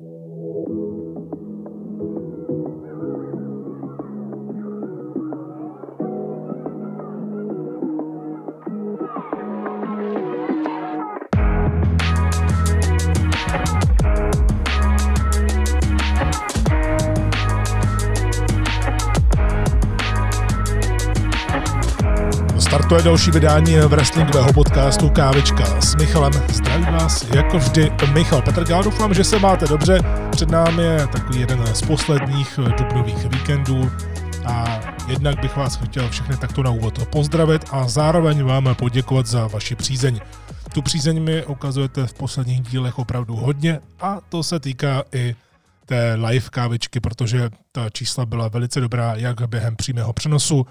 Thank you. Startuje další vydání wrestlingového podcastu Kávička s Michalem. Zdravím vás jako vždy Michal Petr. Já doufám, že se máte dobře. Před námi je takový jeden z posledních dubnových víkendů a jednak bych vás chtěl všechny takto na úvod pozdravit a zároveň vám poděkovat za vaši přízeň. Tu přízeň mi ukazujete v posledních dílech opravdu hodně a to se týká i té live kávičky, protože ta čísla byla velice dobrá jak během přímého přenosu,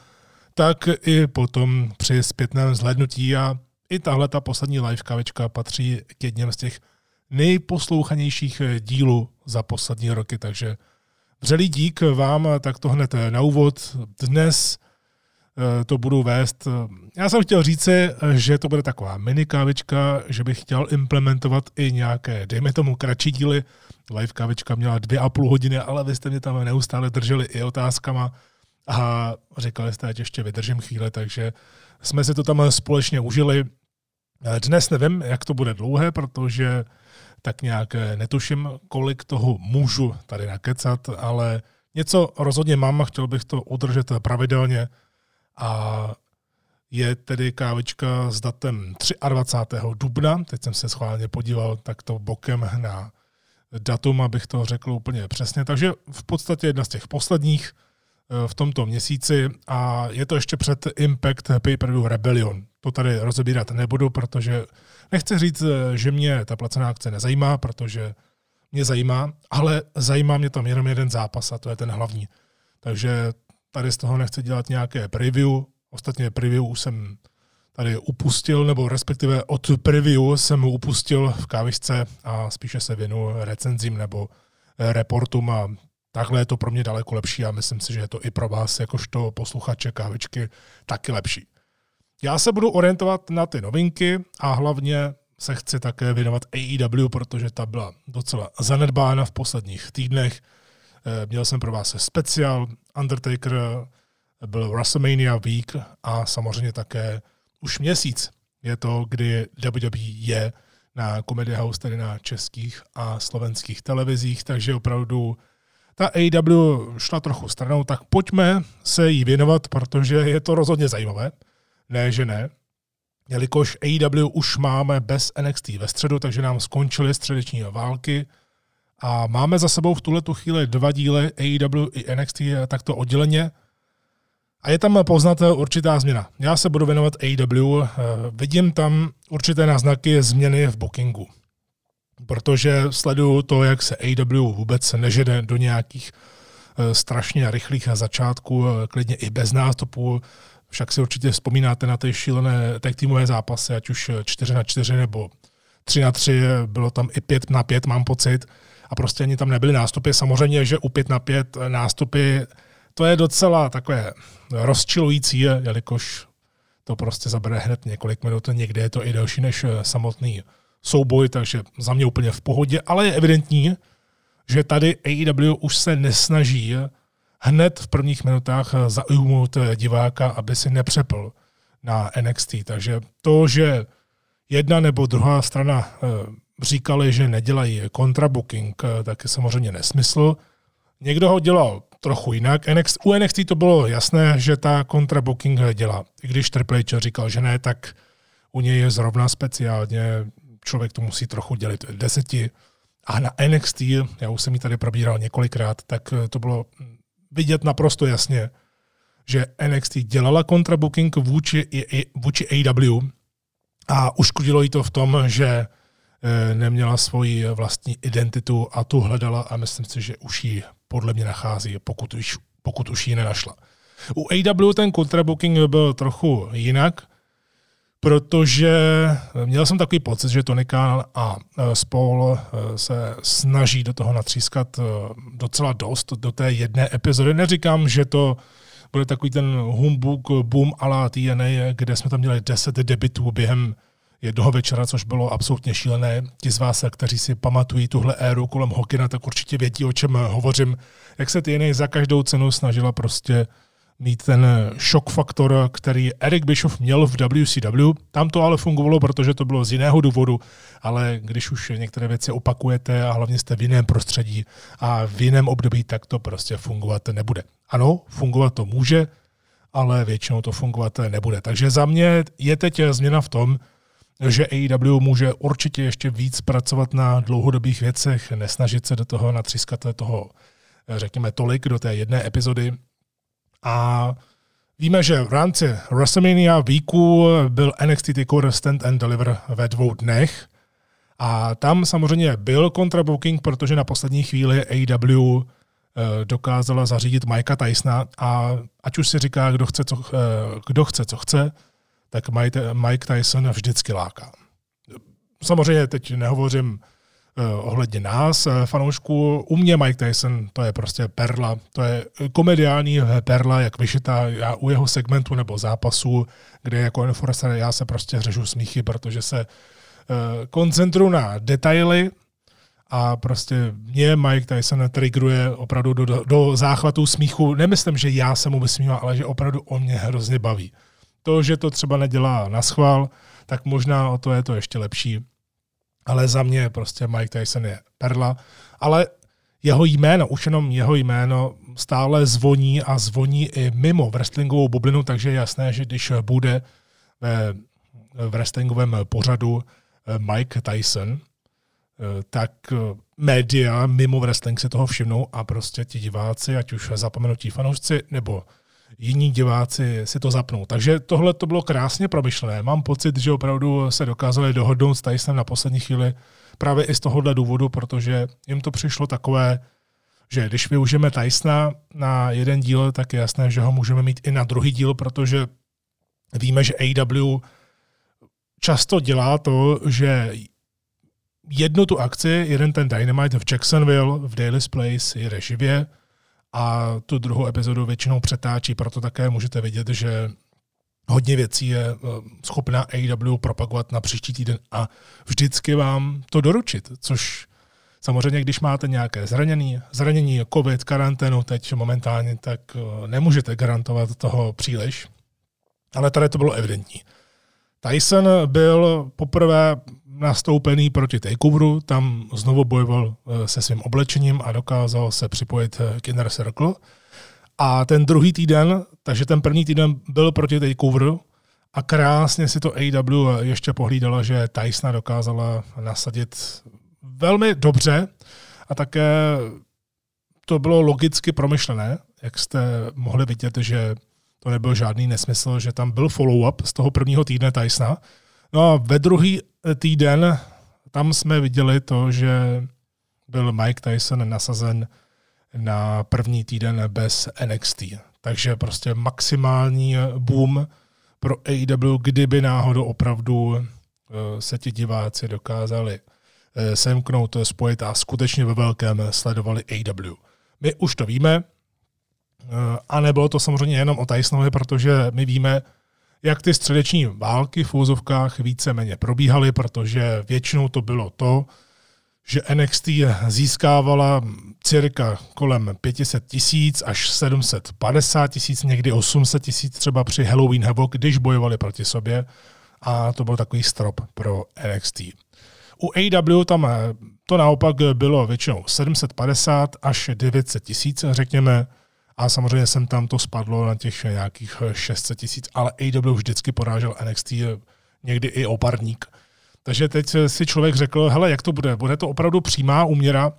tak i potom při zpětném zhlednutí a i tahle ta poslední live kavečka patří k jedním z těch nejposlouchanějších dílů za poslední roky, takže vřelý dík vám, tak to hned na úvod. Dnes eh, to budu vést. Já jsem chtěl říci, že to bude taková mini kávička, že bych chtěl implementovat i nějaké, dejme tomu, kratší díly. Live kávička měla dvě a půl hodiny, ale vy jste mě tam neustále drželi i otázkama a říkali jste, ať ještě vydržím chvíli, takže jsme si to tam společně užili. Dnes nevím, jak to bude dlouhé, protože tak nějak netuším, kolik toho můžu tady nakecat, ale něco rozhodně mám a chtěl bych to udržet pravidelně a je tedy kávička s datem 23. dubna. Teď jsem se schválně podíval takto bokem na datum, abych to řekl úplně přesně. Takže v podstatě jedna z těch posledních v tomto měsíci a je to ještě před Impact Pay-Per-View Rebellion. To tady rozebírat nebudu, protože nechci říct, že mě ta placená akce nezajímá, protože mě zajímá, ale zajímá mě tam jenom jeden zápas a to je ten hlavní. Takže tady z toho nechci dělat nějaké preview. Ostatně preview už jsem tady upustil, nebo respektive od preview jsem upustil v kávičce a spíše se věnu recenzím nebo reportům a takhle je to pro mě daleko lepší a myslím si, že je to i pro vás, jakožto posluchače kávičky, taky lepší. Já se budu orientovat na ty novinky a hlavně se chci také věnovat AEW, protože ta byla docela zanedbána v posledních týdnech. Eh, měl jsem pro vás speciál, Undertaker byl WrestleMania Week a samozřejmě také už měsíc je to, kdy WWE je na Comedy House, tedy na českých a slovenských televizích, takže opravdu ta AW šla trochu stranou, tak pojďme se jí věnovat, protože je to rozhodně zajímavé. Ne, že ne. Jelikož AW už máme bez NXT ve středu, takže nám skončily středeční války a máme za sebou v tuhle chvíli dva díly AEW i NXT takto odděleně. A je tam poznat určitá změna. Já se budu věnovat AEW, eh, vidím tam určité náznaky změny v bookingu protože sleduju to, jak se AW vůbec nežede do nějakých eh, strašně rychlých začátků, eh, klidně i bez nástupu. Však si určitě vzpomínáte na ty šílené tag týmové zápasy, ať už 4 na 4 nebo 3 na 3, bylo tam i 5 na 5, mám pocit. A prostě ani tam nebyly nástupy. Samozřejmě, že u 5 na 5 nástupy to je docela takové rozčilující, jelikož to prostě zabere hned několik minut, někde je to i delší než samotný souboj, takže za mě úplně v pohodě, ale je evidentní, že tady AEW už se nesnaží hned v prvních minutách zaujmout diváka, aby si nepřepl na NXT. Takže to, že jedna nebo druhá strana eh, říkali, že nedělají kontrabooking, eh, tak je samozřejmě nesmysl. Někdo ho dělal trochu jinak. NXT, u NXT to bylo jasné, že ta kontrabooking dělá. I když Triple H říkal, že ne, tak u něj je zrovna speciálně člověk to musí trochu dělit deseti. A na NXT, já už jsem ji tady probíral několikrát, tak eh, to bylo vidět naprosto jasně, že NXT dělala kontrabooking vůči, vůči AW a uškodilo jí to v tom, že eh, neměla svoji vlastní identitu a tu hledala a myslím si, že už ji podle mě nachází, pokud už, pokud už ji nenašla. U AW ten kontrabooking byl trochu jinak, protože měl jsem takový pocit, že Tony Khan a e, spol e, se snaží do toho natřískat e, docela dost, do té jedné epizody. Neříkám, že to bude takový ten humbug boom a la TNA, kde jsme tam měli 10 debitů během jednoho večera, což bylo absolutně šílené. Ti z vás, kteří si pamatují tuhle éru kolem Hokina, tak určitě vědí, o čem hovořím. Jak se TNA za každou cenu snažila prostě mít ten šok faktor, který Eric Bischoff měl v WCW. Tam to ale fungovalo, protože to bylo z jiného důvodu, ale když už některé věci opakujete a hlavně jste v jiném prostředí a v jiném období, tak to prostě fungovat nebude. Ano, fungovat to může, ale většinou to fungovat nebude. Takže za mě je teď změna v tom, že AEW může určitě ještě víc pracovat na dlouhodobých věcech, nesnažit se do toho natřískat toho, řekněme, tolik do té jedné epizody. A víme, že v rámci WrestleMania weeku byl NXT TakeOver Stand and Deliver ve dvou dnech. A tam samozřejmě byl kontrabooking, protože na poslední chvíli AEW eh, dokázala zařídit Mikea Tysona a ať už si říká, kdo chce, co, eh, kdo chce, co chce, tak Mike Tyson vždycky láká. Samozřejmě teď nehovořím ohledně nás, uh, fanoušků. U mě Mike Tyson to je prostě perla, to je komediální perla, jak vyšitá já u jeho segmentu nebo zápasu, kde jako enforcer já se prostě řežu smíchy, protože se koncentruju na detaily, a prostě mě Mike Tyson triggeruje opravdu do, do, do záchvatu smíchu. Nemyslím, že já se mu vysmívám, ale že opravdu on mě hrozně baví. To, že to třeba nedělá na schvál, tak možná o to je to ještě lepší. Ale za mě prostě Mike Tyson je perla. Ale jeho jméno, už jenom jeho jméno stále zvoní a zvoní i mimo wrestlingovou bublinu, takže je jasné, že když bude ve, wrestlingovém pořadu eh, Mike Tyson, eh, tak eh, média mimo wrestling se toho všimnou a prostě ti diváci, ať už zapomenutí fanoušci nebo jiní diváci si to zapnou. Takže tohle to bylo krásně promyšlené. Mám pocit, že opravdu se dokázali dohodnout s Tysonem na poslední chvíli právě i z tohohle důvodu, protože jim to přišlo takové, že když využijeme Tysona na jeden díl, tak je jasné, že ho můžeme mít i na druhý díl, protože víme, že AW často dělá to, že jednu tu akci, jeden ten Dynamite v Jacksonville, v Daily's Place, jede živě, a tu druhou epizodu většinou přetáčí, proto také můžete vidět, že hodně věcí je eh, schopná AEW propagovat na příští týden a vždycky vám to doručit, což samozřejmě, když máte nějaké zranění, zranění, covid, karanténu teď momentálně, tak eh, nemůžete garantovat toho příliš, ale tady to bylo evidentní. Tyson byl poprvé nastoupený proti takeoveru, tam znovu bojoval eh, se svým oblečením a dokázal se připojit eh, k Inner Circle. A ten druhý týden, takže ten první týden byl proti takeoveru a krásně si to AW ještě pohlídala, že Tysona dokázala nasadit velmi dobře a také to bylo logicky promyšlené, jak jste mohli vidět, že to nebyl žádný nesmysl, že tam byl follow-up z toho prvního týdne Tysona, No a ve druhý eh, týden tam jsme viděli to, že byl Mike Tyson nasazen na první týden bez NXT. Takže prostě maximální boom pro AEW, kdyby náhodou opravdu eh, se ti diváci dokázali eh, semknout, spojit a skutečně ve velkém sledovali AEW. My už to víme, a nebylo to samozřejmě jenom o Tysonovi, protože my víme, jak ty středeční války v úzovkách víceméně probíhaly, protože většinou to bylo to, že NXT získávala cirka kolem 500 tisíc až 750 tisíc, někdy 800 tisíc třeba při Halloween Havoc, když bojovali proti sobě a to byl takový strop pro NXT. U AW tam to naopak bylo většinou 750 až 900 tisíc, řekněme, a samozřejmě jsem tam to spadlo na těch nějakých 600 tisíc, ale AW vždycky porážel NXT někdy i oparník. Takže teď si člověk řekl, hele, jak to bude? Bude to opravdu přímá úměra,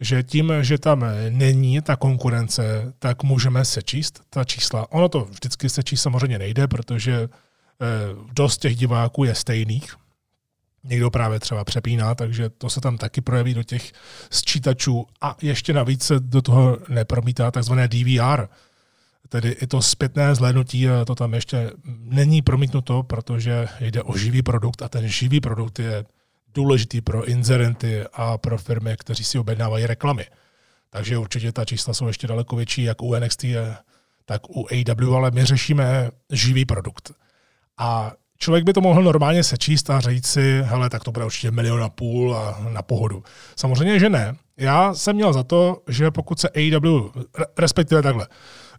že tím, že tam není ta konkurence, tak můžeme sečíst ta čísla. Ono to vždycky sečíst samozřejmě nejde, protože eh, dost těch diváků je stejných, někdo právě třeba přepíná, takže to se tam taky projeví do těch sčítačů a ještě navíc se do toho nepromítá takzvané DVR, tedy i to zpětné zhlédnutí, to tam ještě není promítnuto, protože jde o živý produkt a ten živý produkt je důležitý pro inzerenty a pro firmy, kteří si objednávají reklamy. Takže určitě ta čísla jsou ještě daleko větší, jak u NXT, tak u AW, ale my řešíme živý produkt. A člověk by to mohl normálně sečíst a říct si, hele, tak to bude určitě milion a půl a na pohodu. Samozřejmě, že ne. Já jsem měl za to, že pokud se AEW, respektive takhle,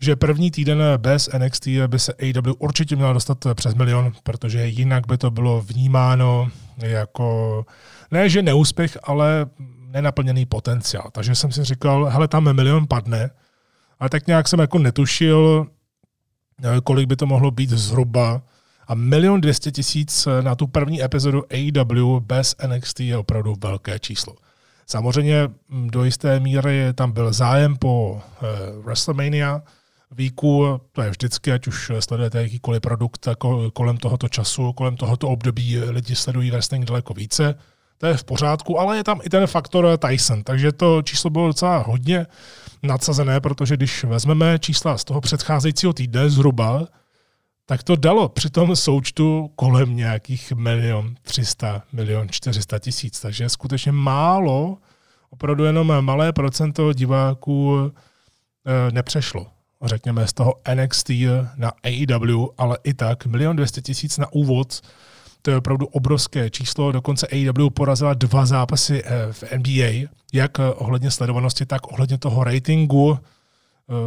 že první týden bez NXT by se AEW určitě měla dostat přes milion, protože jinak by to bylo vnímáno jako ne, že neúspěch, ale nenaplněný potenciál. Takže jsem si říkal, hele, tam milion padne, ale tak nějak jsem jako netušil, kolik by to mohlo být zhruba. A milion dvěstě tisíc na tu první epizodu AEW bez NXT je opravdu velké číslo. Samozřejmě do jisté míry tam byl zájem po uh, WrestleMania víku, to je vždycky, ať už sledujete jakýkoliv produkt kolem tohoto času, kolem tohoto období lidi sledují wrestling daleko více, to je v pořádku, ale je tam i ten faktor Tyson, takže to číslo bylo docela hodně nadsazené, protože když vezmeme čísla z toho předcházejícího týdne zhruba, tak to dalo při tom součtu kolem nějakých milion 300, milion 400 tisíc. Takže skutečně málo, opravdu jenom malé procento diváků e, nepřešlo. Řekněme z toho NXT na AEW, ale i tak milion 200 tisíc na úvod, to je opravdu obrovské číslo. Dokonce AEW porazila dva zápasy e, v NBA, jak ohledně sledovanosti, tak ohledně toho ratingu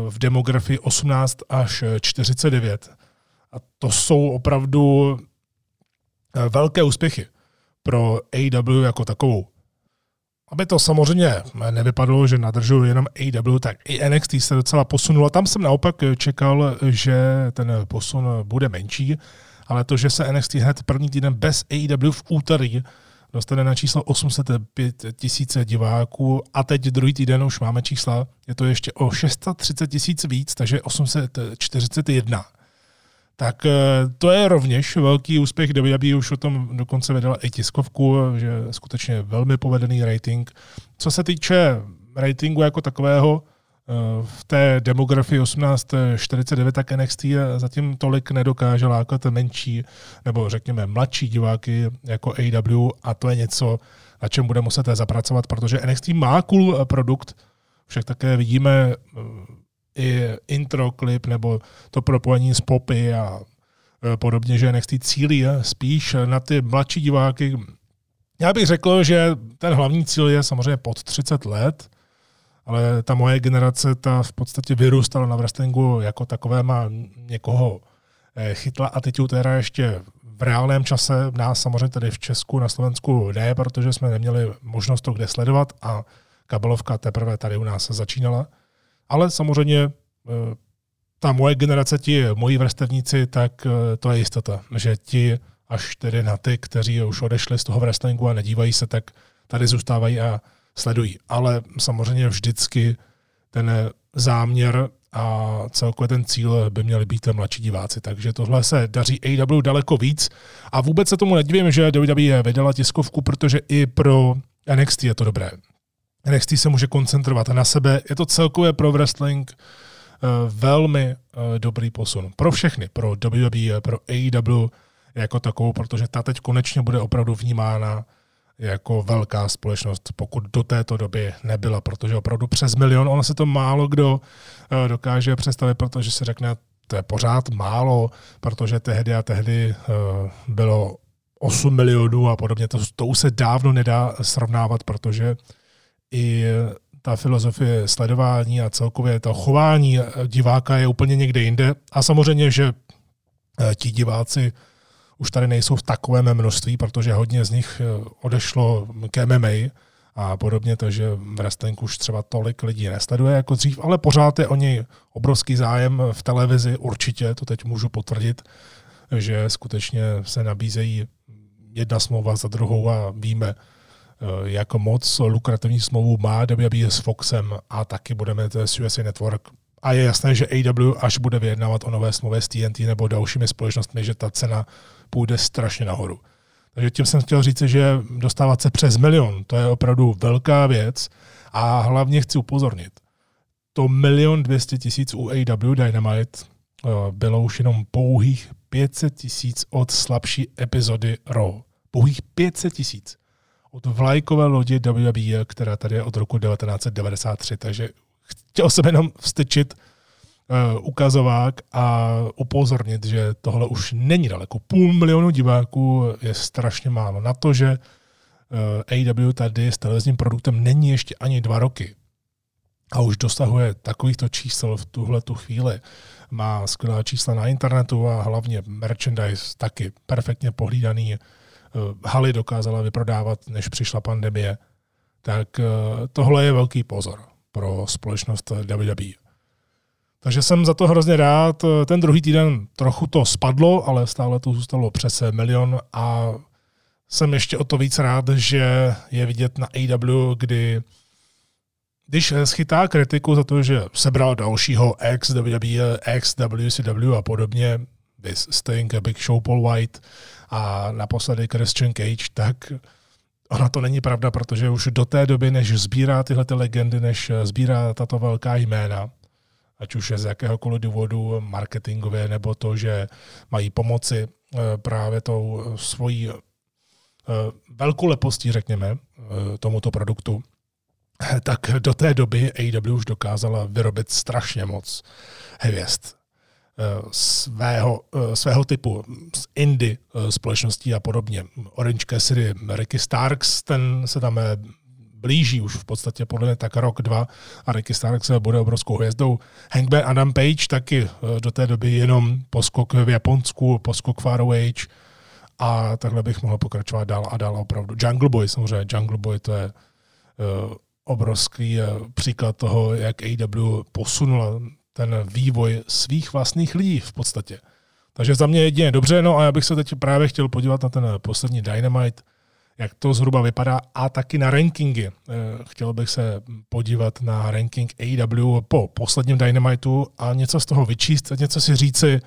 v demografii 18 až 49. A to jsou opravdu eh, velké úspěchy pro AW jako takovou. Aby to samozřejmě nevypadlo, že nadržuju jenom AW, tak i NXT se docela posunulo. Tam jsem naopak čekal, že ten posun bude menší, ale to, že se NXT hned první týden bez AW v úterý dostane na číslo 805 tisíce diváků a teď druhý týden už máme čísla, je to ještě o 630 tisíc víc, takže 841 tak eh, to je rovněž velký úspěch. WWE už o tom dokonce vydala i tiskovku, že skutečně velmi povedený rating. Co se týče ratingu jako takového, eh, v té demografii 1849 tak NXT zatím tolik nedokáže lákat menší nebo řekněme mladší diváky jako AW a to je něco, na čem bude muset zapracovat, protože NXT má cool produkt, však také vidíme eh, i intro klip nebo to propojení s popy a e, podobně, že NXT cílí spíš na ty mladší diváky. Já bych řekl, že ten hlavní cíl je samozřejmě pod 30 let, ale ta moje generace ta v podstatě vyrůstala na wrestlingu jako takové, má někoho e, chytla a teď teda ještě v reálném čase nás samozřejmě tady v Česku, na Slovensku ne, protože jsme neměli možnost to kde sledovat a kabelovka teprve tady u nás začínala. Ale samozřejmě eh, ta moje generace, ti moji vrstevníci, tak eh, to je jistota, že ti až tedy na ty, kteří už odešli z toho wrestlingu a nedívají se, tak tady zůstávají a sledují. Ale samozřejmě vždycky ten záměr a celkově ten cíl by měly být mladší diváci. Takže tohle se daří AW daleko víc. A vůbec se tomu nedivím, že WWE vydala tiskovku, protože i pro NXT je to dobré. NXT se může koncentrovat na sebe. Je to celkově pro wrestling uh, velmi uh, dobrý posun. Pro všechny, pro WWE, pro AEW jako takovou, protože ta teď konečně bude opravdu vnímána jako velká společnost, pokud do této doby nebyla, protože opravdu přes milion, ono se to málo kdo uh, dokáže představit, protože se řekne, to je pořád málo, protože tehdy a tehdy bylo 8 milionů a podobně. To, to už se dávno nedá srovnávat, protože i ta filozofie sledování a celkově to chování diváka je úplně někde jinde. A samozřejmě, že eh, ti diváci už tady nejsou v takovém množství, protože hodně z nich eh, odešlo k MMA a podobně, takže v wrestlingu už třeba tolik lidí nesleduje jako dřív, ale pořád je o něj obrovský zájem v televizi, určitě, to teď můžu potvrdit, že skutečně se nabízejí jedna smlouva za druhou a víme, jak moc lukrativní smlouvu má WWE s Foxem a taky budeme to s USA Network. A je jasné, že AW, až bude vyjednávat o nové smlouvě s TNT nebo dalšími společnostmi, že ta cena půjde strašně nahoru. Takže tím jsem chtěl říct, že dostávat se přes milion, to je opravdu velká věc a hlavně chci upozornit, to milion dvěstě tisíc u AW Dynamite eh, bylo už jenom pouhých 500 tisíc od slabší epizody Raw. Pouhých 500 tisíc od vlajkové lodi WWE, která tady je od roku 1993. Takže chtěl jsem jenom vstyčit ukazovák a upozornit, že tohle už není daleko. Půl milionu diváků je strašně málo. Na to, že AW tady s televizním produktem není ještě ani dva roky a už dosahuje takovýchto čísel v tuhle tu chvíli. Má skvělá čísla na internetu a hlavně merchandise taky perfektně pohlídaný. Haly dokázala vyprodávat, než přišla pandemie. Tak tohle je velký pozor pro společnost WWE. Takže jsem za to hrozně rád. Ten druhý týden trochu to spadlo, ale stále to zůstalo přes milion a jsem ještě o to víc rád, že je vidět na AW, kdy když schytá kritiku za to, že sebral dalšího ex WWE, ex WCW a podobně, bys Sting, Big Show, Paul White a naposledy Christian Cage, tak ona to není pravda, protože už do té doby, než sbírá tyhle ty legendy, než sbírá tato velká jména, ať už je z jakéhokoliv důvodu marketingově, nebo to, že mají pomoci eh, právě tou svojí Eh, velkou lepostí, řekněme, eh, tomuto produktu, tak do té doby AEW už dokázala vyrobit strašně moc hvězd. eh, svého, svého typu z indie společností a podobně. Orange Cassidy, Ricky Starks, ten se tam blíží už v podstatě podle mě tak rok, dva a Ricky Starks bude obrovskou hvězdou. Hangman Adam Page taky do té doby jenom poskok v Japonsku, poskok Far Age, a takhle bych mohl pokračovat dál a dál opravdu. Jungle Boy samozřejmě, Jungle Boy to je obrovský příklad toho, jak AW posunula ten vývoj svých vlastních lidí v podstatě. Takže za mě jedině dobře, no a já bych se teď právě chtěl podívat na ten poslední Dynamite, jak to zhruba vypadá a taky na rankingy. Eh, chtěl bych se podívat na ranking AW po posledním Dynamitu a něco z toho vyčíst, něco si říci,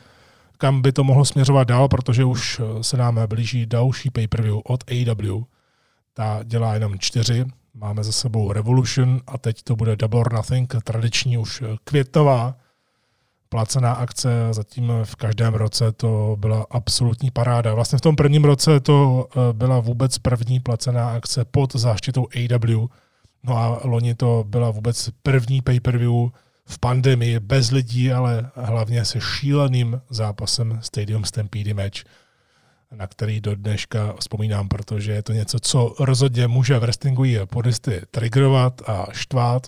kam by to mohlo směřovat dál, protože už eh, se nám blíží další pay-per-view od AW. Ta dělá jenom čtyři, máme za sebou Revolution a teď to bude Double or Nothing, tradiční už eh, květnová placená akce. Zatím v každém roce to byla absolutní paráda. Vlastně v tom prvním roce to eh, byla vůbec první placená akce pod záštitou AW. No a loni to byla vůbec první pay-per-view v pandemii bez lidí, ale hlavně se šíleným zápasem Stadium Stampede match, na který do dneška vzpomínám, protože je to něco, co rozhodně může v wrestlingu podisty triggerovat a štvát,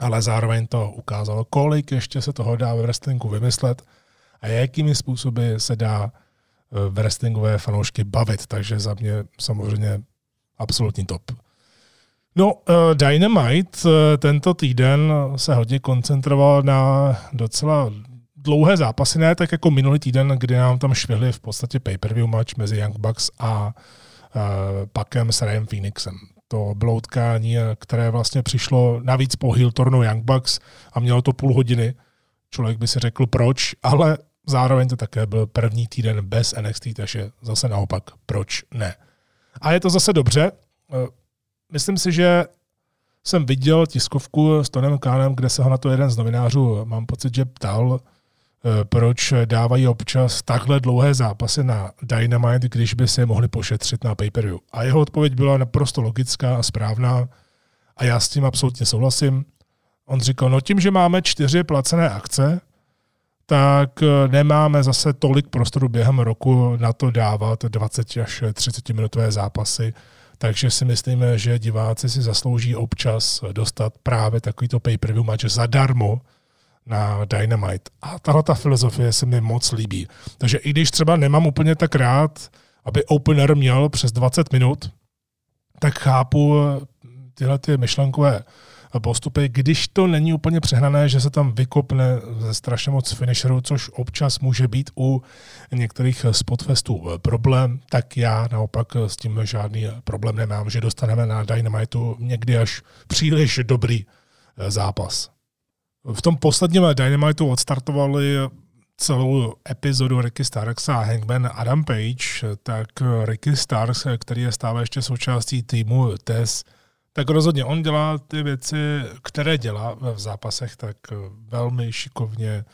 ale zároveň to ukázalo, kolik ještě se toho dá ve wrestlingu vymyslet a jakými způsoby se dá eh, v wrestlingové fanoušky bavit. Takže za mě samozřejmě absolutní top. No, uh, Dynamite uh, tento týden se hodně koncentroval na docela dlouhé zápasy, ne tak jako minulý týden, kdy nám tam švihli v podstatě pay-per-view match mezi Young Bucks a uh, Pakem s Ryan Phoenixem. To bylo utkání, které vlastně přišlo navíc po Hiltornu Young Bucks a mělo to půl hodiny. Člověk by si řekl proč, ale zároveň to také byl první týden bez NXT, takže zase naopak proč ne. A je to zase dobře, myslím si, že jsem viděl tiskovku s Tonem Kánem, kde se ho na to jeden z novinářů, mám pocit, že ptal, eh, proč dávají občas takhle dlouhé zápasy na Dynamite, když by si je mohli pošetřit na pay-per-view. A jeho odpověď byla naprosto logická a správná a já s tím absolutně souhlasím. On říkal, no tím, že máme čtyři placené akce, tak eh, nemáme zase tolik prostoru během roku na to dávat 20 až 30 minutové zápasy takže si myslíme, že diváci si zaslouží občas dostat právě takovýto pay-per-view match zadarmo na Dynamite. A tahle ta filozofie se mi moc líbí. Takže i když třeba nemám úplně tak rád, aby opener měl přes 20 minut, tak chápu tyhle ty myšlenkové postupy, když to není úplně přehnané, že se tam vykopne ze strašně moc finisherů, což občas může být u některých spotfestů problém, tak já naopak s tím žádný problém nemám, že dostaneme na Dynamitu někdy až příliš dobrý eh, zápas. V tom posledním Dynamitu odstartovali celou epizodu Ricky Starks a Hangman Adam Page, tak Ricky Starks, který je stále ještě součástí týmu TES, tak rozhodně on dělá ty věci, které dělá v zápasech, tak velmi šikovně,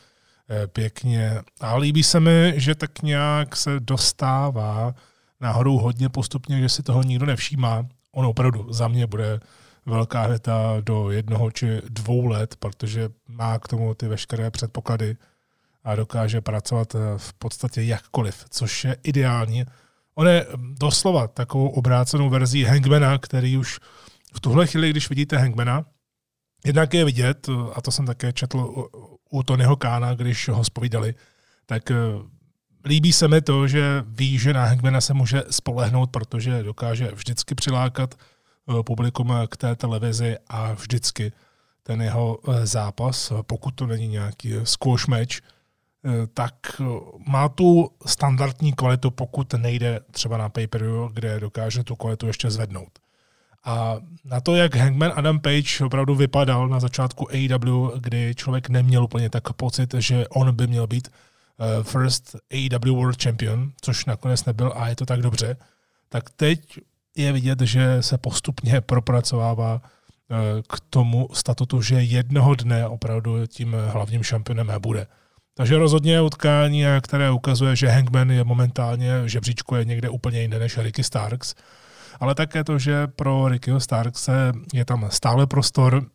eh, pěkně. A líbí se mi, že tak nějak se dostává nahoru hodně postupně, že si toho nikdo nevšímá. On opravdu za mě bude velká hvězda do jednoho či dvou let, protože má k tomu ty veškeré předpoklady a dokáže pracovat eh, v podstatě jakkoliv, což je ideální. On je doslova takovou obrácenou verzí Hangmana, který už v tuhle chvíli, když vidíte Hangmana, jednak je vidět, a to jsem také četl u Tonyho Kána, když ho spovídali, tak eh, líbí se mi to, že ví, že na Hangmana se může spolehnout, protože dokáže vždycky přilákat eh, publikum k té televizi a vždycky ten jeho zápas, pokud to není nějaký squash match, Eh, tak eh, má tu standardní kvalitu, pokud nejde třeba na pay kde dokáže tu kvalitu ještě zvednout. A na to, jak Hangman Adam Page opravdu vypadal na začátku AEW, kdy člověk neměl úplně tak pocit, že on by měl být first AEW World Champion, což nakonec nebyl a je to tak dobře, tak teď je vidět, že se postupně propracovává uh, k tomu statutu, že jednoho dne opravdu tím hlavním šampionem bude. Takže rozhodně utkání, které ukazuje, že Hangman je momentálně v žebříčku je někde úplně jinde než Ricky Starks. Ale také to, že pro Rickyho Starkse je tam stále prostor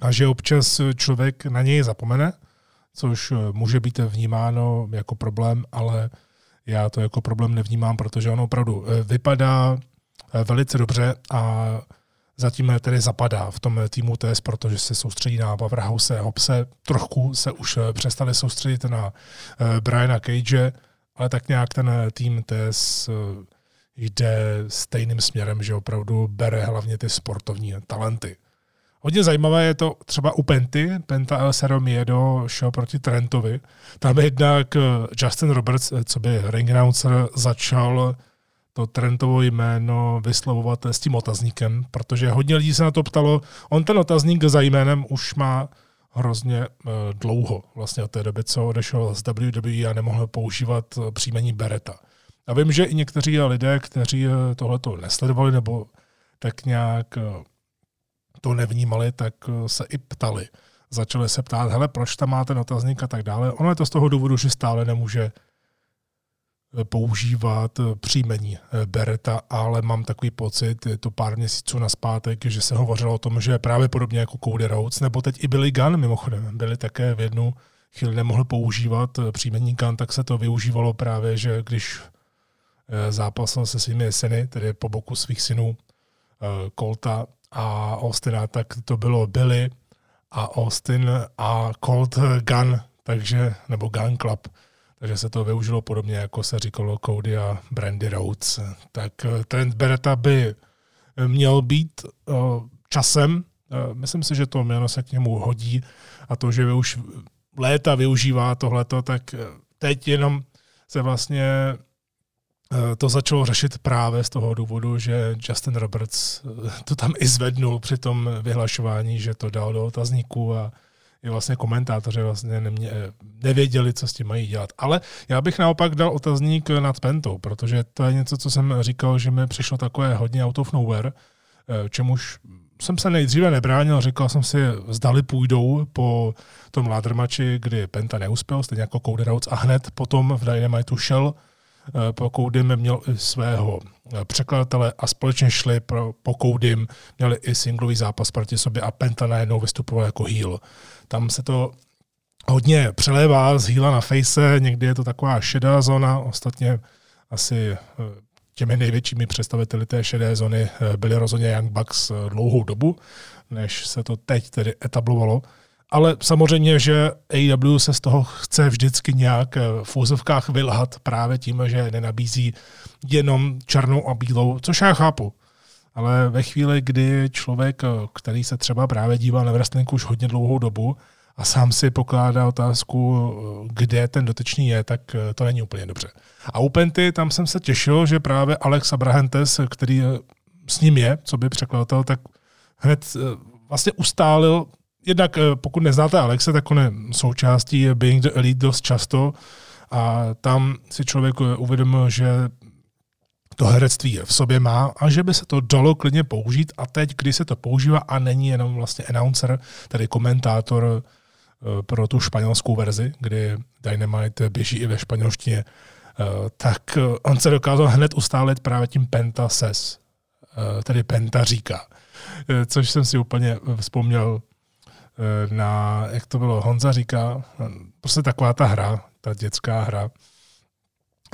a že občas člověk na něj zapomene, což může být vnímáno jako problém, ale já to jako problém nevnímám, protože on opravdu vypadá velice dobře a zatím tedy zapadá v tom týmu TS, protože se soustředí na Powerhouse Hopse. Trochu se už eh, přestali soustředit na eh, Briana Cage, ale tak nějak ten eh, tým TS jde stejným směrem, že opravdu bere hlavně ty sportovní talenty. Hodně zajímavé je to třeba u Penty. Penta El Seromiero šel proti Trentovi. Tam jednak Justin Roberts, co by ring announcer, začal to Trentovo jméno vyslovovat s tím otazníkem, protože hodně lidí se na to ptalo. On ten otazník za jménem už má hrozně uh, dlouho, vlastně od té doby, co odešel z WWE a nemohl používat eh, příjmení Bereta. A vím, že i někteří lidé, kteří eh, tohleto nesledovali nebo tak nějak to nevnímali, tak se i ptali. Začali se ptát, hele, proč tam má ten otazník a tak dále. Ono je to z toho důvodu, že stále nemůže používat příjmení Bereta, ale mám takový pocit, je to pár měsíců naspátek, že se hovořilo o tom, že právě podobně jako Cody Rhodes, nebo teď i Billy Gunn mimochodem, byli také v jednu chvíli nemohl používat příjmení Gunn, tak se to využívalo právě, že když eh, zápasil se svými syny, tedy po boku svých synů eh, Colta a Austina, tak to bylo Billy a Austin a Colt Gun, takže, nebo Gun Club. Takže se to využilo podobně, jako se říkalo Cody a Brandy Rhodes. Tak eh, Trent Beretta by měl být eh, časem, eh, myslím si, že to jméno se k němu hodí a to, že už léta využívá tohleto, tak teď jenom se vlastně to začalo řešit právě z toho důvodu, že Justin Roberts to tam i zvednul při tom vyhlašování, že to dal do otazníku a i vlastně komentátoři vlastně nemě, nevěděli, co s tím mají dělat. Ale já bych naopak dal otazník nad Pentou, protože to je něco, co jsem říkal, že mi přišlo takové hodně out of nowhere, eh, čemuž jsem se nejdříve nebránil, říkal jsem si, zdali půjdou po tom ladrmači, kdy Penta neuspěl, stejně jako Cody Rhodes, a hned potom v Dynamitu šel Eh, po Koudym měl i svého eh, překladatele a společně šli pro, po Koudym, měli i singlový zápas proti sobě a Penta najednou vystupoval jako heel. Tam se to hodně přelévá z heala na face, někdy je to taková šedá zóna, ostatně asi eh, těmi největšími představiteli té šedé zóny byli rozhodně Young Bucks dlouhou dobu, než se to teď tedy etablovalo. Ale samozřejmě, že AEW se z toho chce vždycky nějak eh, v úzovkách vylhat právě tím, že nenabízí jenom černou a bílou, což já chápu. Ale ve chvíli, kdy člověk, eh, který se třeba právě dívá na wrestling už hodně dlouhou dobu a sám si pokládá otázku, eh, kde ten dotyčný je, tak to není úplně dobře. A u Penty tam jsem se těšil, že právě Alex Abrahantes, který s ním je, co by překladatel, tak hned vlastně ustálil jednak eh, pokud neznáte Alexe, tak on je součástí Being the Elite dost často a tam si člověk eh, uvědomil, že to herectví v sobě má a že by se to dalo klidně použít a teď, když se to používá a není jenom vlastně announcer, tedy komentátor eh, pro tu španělskou verzi, kdy Dynamite běží i ve španělštině, tak on se dokázal hned ustálit právě tím Penta ses, tedy Penta říká. což jsem si úplně vzpomněl na, jak to bylo, Honza říká, prostě taková ta hra, ta dětská hra,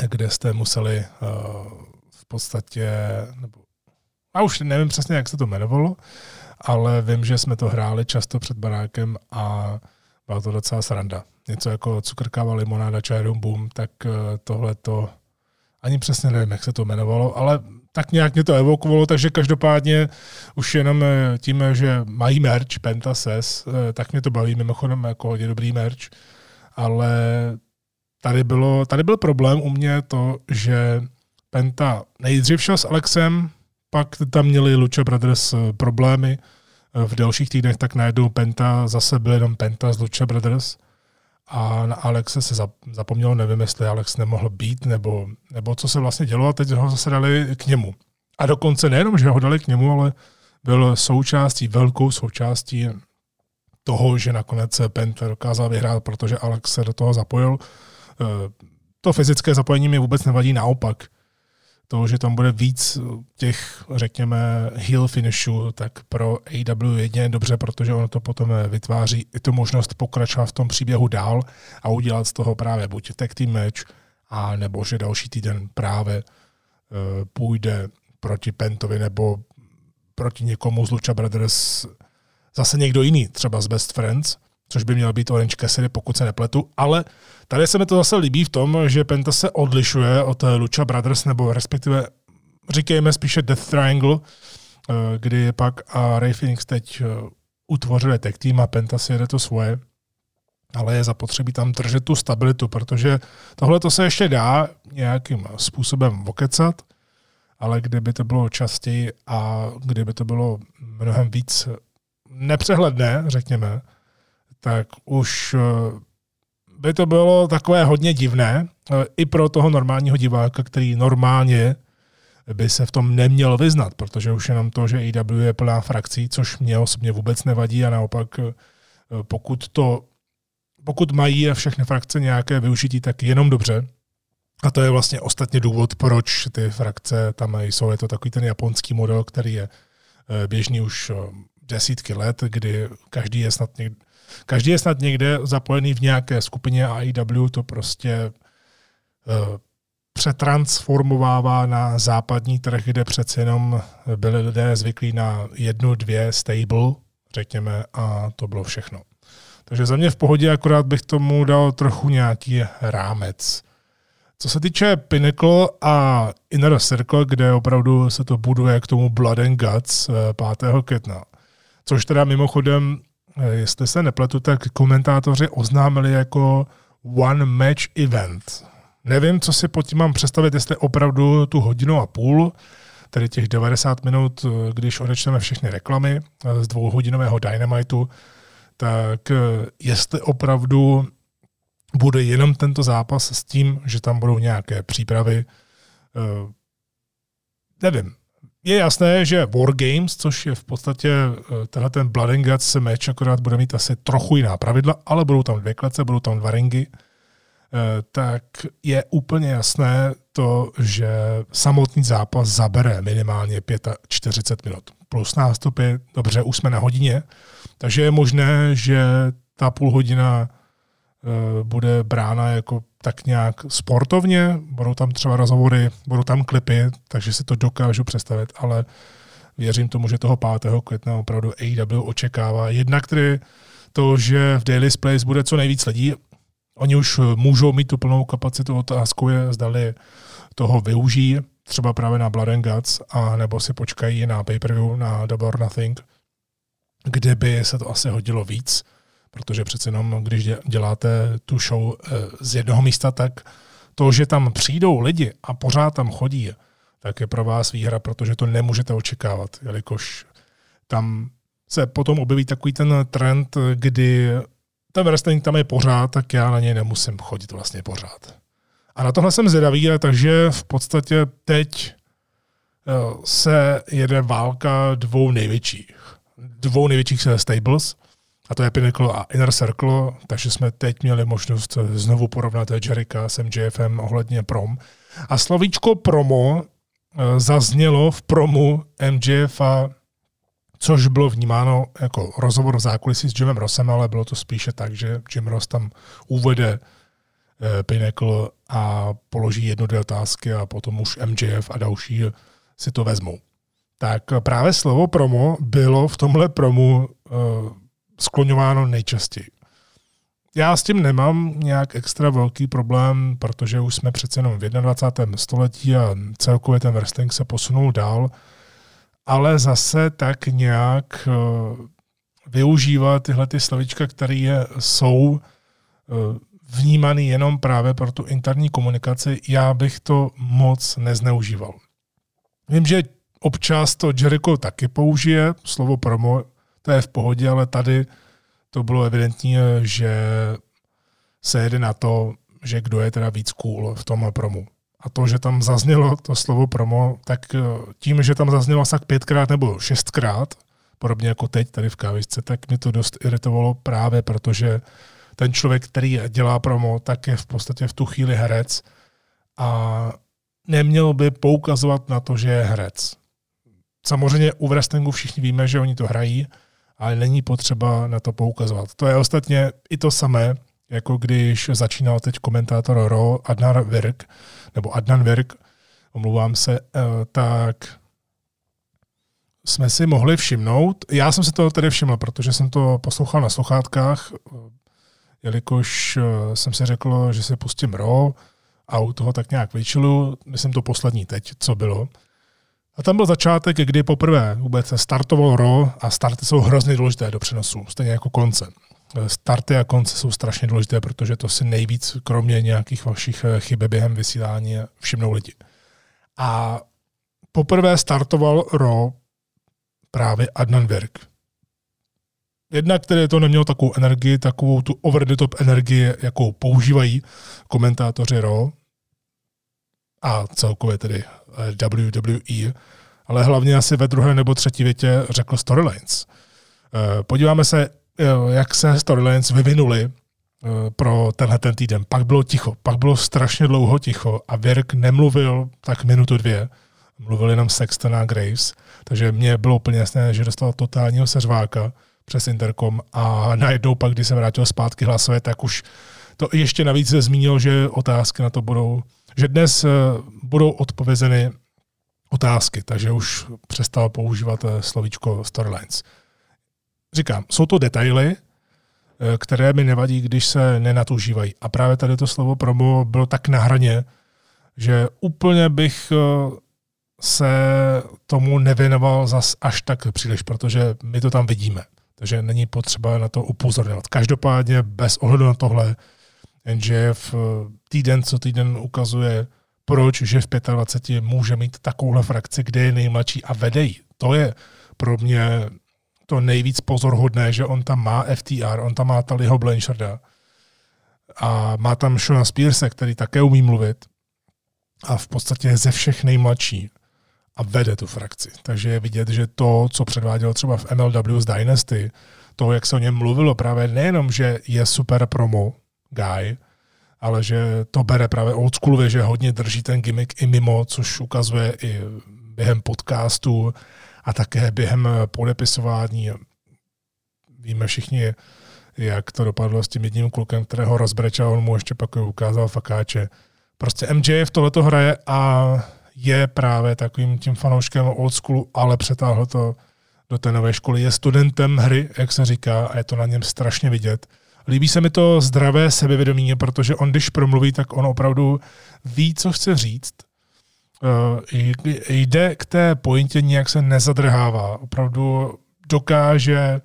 kde jste museli v podstatě, nebo, a už nevím přesně, jak se to jmenovalo, ale vím, že jsme to hráli často před barákem a byla to docela sranda. Něco jako cukrkáva, limonáda, čajrum, boom, tak eh, tohle to ani přesně nevím, jak se to jmenovalo, ale tak nějak mě to evokovalo, takže každopádně už jenom eh, tím, že mají merch Pentases, eh, tak mě to baví. Mimochodem jako hodně dobrý merch, ale tady, bylo, tady byl problém u mě to, že Penta nejdřív šel s Alexem, pak tam měli Lucha Brothers problémy, v dalších týdnech, tak najednou Penta zase byl jenom Penta z Lucha Brothers a na Alexe se zapomnělo, nevím, jestli Alex nemohl být, nebo, nebo co se vlastně dělo a teď ho zase dali k němu. A dokonce nejenom, že ho dali k němu, ale byl součástí, velkou součástí toho, že nakonec Penta dokázal vyhrát, protože Alex se do toho zapojil. Eh, to fyzické zapojení mi vůbec nevadí, naopak to, že tam bude víc těch, řekněme, heel finishů, tak pro AW jedině dobře, protože ono to potom vytváří i tu možnost pokračovat v tom příběhu dál a udělat z toho právě buď tag team match, a nebo že další týden právě uh, půjde proti Pentovi nebo proti někomu z Lucha Brothers zase někdo jiný, třeba z Best Friends, což by měl být Orange Cassidy, pokud se nepletu, ale tady se mi to zase líbí v tom, že Penta se odlišuje od Lucha Brothers, nebo respektive říkejme spíše Death Triangle, eh, kdy pak a Ray Phoenix teď eh, utvořili tech team a Penta si jede to svoje, ale je zapotřebí tam držet tu stabilitu, protože tohle to se ještě dá nějakým způsobem vokecat, ale kdyby to bylo častěji a kdyby to bylo mnohem víc nepřehledné, řekněme, tak už eh, by to bylo takové hodně divné eh, i pro toho normálního diváka, který normálně by se v tom neměl vyznat, protože už jenom to, že EW je plná frakcí, což mě osobně vůbec nevadí a naopak eh, pokud to pokud mají všechny frakce nějaké využití, tak jenom dobře. A to je vlastně ostatně důvod, proč ty frakce tam jsou. Je to takový ten japonský model, který je běžný už desítky let, kdy každý je snad někde, Každý je snad někde zapojený v nějaké skupině a AEW to prostě uh, přetransformovává na západní trh, kde přece jenom byli lidé zvyklí na jednu, dvě stable, řekněme, a to bylo všechno. Takže za mě v pohodě, akorát bych tomu dal trochu nějaký rámec. Co se týče Pinnacle a Inner Circle, kde opravdu se to buduje k tomu Blood and Guts 5. Eh, května, což teda mimochodem jestli se nepletu, tak komentátoři oznámili jako one match event. Nevím, co si pod tím mám představit, jestli opravdu tu hodinu a půl, tedy těch 90 minut, eh, když odečteme všechny reklamy eh, z dvouhodinového Dynamitu, tak jestli opravdu bude jenom tento zápas s tím, že tam budou nějaké přípravy, nevím, je jasné, že Wargames, což je v podstatě eh, tenhle ten Blood and Guts match, akorát bude mít asi trochu jiná pravidla, ale budou tam dvě klece, budou tam dva ringy, eh, tak je úplně jasné to, že samotný zápas zabere minimálně 45 minut. Plus nástupy, dobře, už jsme na hodině, takže je možné, že ta půl hodina eh, bude brána jako tak nějak sportovně, budou tam třeba rozhovory, budou tam klipy, takže si to dokážu představit, ale věřím tomu, že toho 5. května opravdu AEW očekává. Jednak tedy to, že v Daily Place bude co nejvíc lidí, oni už můžou mít tu plnou kapacitu, otázkou je, zdali toho využijí, třeba právě na Blood and Guts, a nebo si počkají na pay-per-view, na Double or Nothing, kde by se to asi hodilo víc protože přece jenom, když děláte tu show eh, z jednoho místa, tak to, že tam přijdou lidi a pořád tam chodí, tak je pro vás výhra, protože to nemůžete očekávat, jelikož tam se potom objeví takový ten trend, kdy ten wrestling tam je pořád, tak já na něj nemusím chodit vlastně pořád. A na tohle jsem zvědavý, takže v podstatě teď eh, se jede válka dvou největších. Dvou největších stables a to je Pinnacle a Inner Circle, takže jsme teď měli možnost znovu porovnat Jerika s MJFem ohledně prom. A slovíčko promo eh, zaznělo v promu MJF a což bylo vnímáno jako rozhovor v zákulisí s Jimem Rossem, ale bylo to spíše tak, že Jim Ross tam uvede eh, Pinnacle a položí jednu, dvě otázky a potom už MJF a další si to vezmou. Tak právě slovo promo bylo v tomhle promu skloňováno nejčastěji. Já s tím nemám nějak extra velký problém, protože už jsme přece jenom v 21. století a celkově ten wrestling se posunul dál, ale zase tak nějak uh, využívat tyhle ty slovička, které jsou uh, vnímaný jenom právě pro tu interní komunikaci, já bych to moc nezneužíval. Vím, že občas to Jericho taky použije, slovo promo, to je v pohodě, ale tady to bylo evidentní, že se jede na to, že kdo je teda víc cool v tom promu. A to, že tam zaznělo to slovo promo, tak eh, tím, že tam zaznělo asi pětkrát nebo šestkrát, podobně jako teď tady v kávisce, tak mě to dost iritovalo právě protože ten člověk, který dělá promo, tak je v podstatě v tu chvíli herec a neměl by poukazovat na to, že je herec. Samozřejmě u wrestlingu všichni víme, že oni to hrají, ale není potřeba na to poukazovat. To je ostatně i to samé, jako když začínal teď komentátor Ro Adnan Virk, nebo Adnan Virk, omlouvám se, eh, tak jsme si mohli všimnout, já jsem si to tedy všiml, protože jsem to poslouchal na sluchátkách, jelikož eh, jsem si řekl, že si pustím Ro a u toho tak nějak vyčilu, myslím to poslední teď, co bylo. A tam byl začátek, kdy poprvé vůbec startoval RO a starty jsou hrozně důležité do přenosu, stejně jako konce. Starty a konce jsou strašně důležité, protože to si nejvíc, kromě nějakých vašich eh, chyb během vysílání, všimnou lidi. A poprvé startoval RO právě Adnan Virk. Jednak, který to nemělo takovou energii, takovou tu over the top energii, jakou používají komentátoři RO a celkově tedy eh, WWE, ale hlavně asi ve druhé nebo třetí větě řekl storylines. Eh, podíváme se, eh, jak se storylines vyvinuly pro tenhle ten týden. Pak bylo ticho, pak bylo strašně dlouho ticho a Virk nemluvil tak minutu dvě, mluvil jenom Sexton a Graves, takže mně bylo úplně jasné, že dostal totálního seřváka přes interkom a najednou pak, když se vrátil zpátky hlasové, tak už to ještě navíc se zmínil, že otázky na to budou, že dnes eh, budou odpovězeny otázky, takže už přestal používat eh, slovíčko storylines. Říkám, jsou to detaily, eh, které mi nevadí, když se nenatužívají. A právě tady to slovo promo bylo tak na hraně, že úplně bych se tomu nevěnoval zas až tak příliš, protože my to tam vidíme takže není potřeba na to upozorňovat. Každopádně bez ohledu na tohle NGF eh, týden co týden ukazuje, proč, že v 25 může mít takovouhle frakci, kde je nejmladší a vede ji. To je pro mě to nejvíc pozorhodné, že on tam má FTR, on tam má Taliho Blancharda a má tam Shona Spearse, který také umí mluvit a v podstatě je ze všech nejmladší a vede tu frakci. Takže je vidět, že to, co předváděl třeba v MLW z Dynasty, to, jak se o něm mluvilo, právě nejenom, že je super promo guy, ale že to bere právě schoolově, že hodně drží ten gimmick i mimo, což ukazuje i během podcastu a také během podepisování. Víme všichni, jak to dopadlo s tím jedním klukem, kterého rozbrečel, on mu ještě pak ukázal fakáče. Prostě MJF tohleto hraje a je právě takovým tím fanouškem old schoolu, ale přetáhl to do té nové školy. Je studentem hry, jak se říká, a je to na něm strašně vidět. Líbí se mi to zdravé sebevědomí, protože on, když promluví, tak on opravdu ví, co chce říct. Uh, jde k té pointě, nějak se nezadrhává. Opravdu dokáže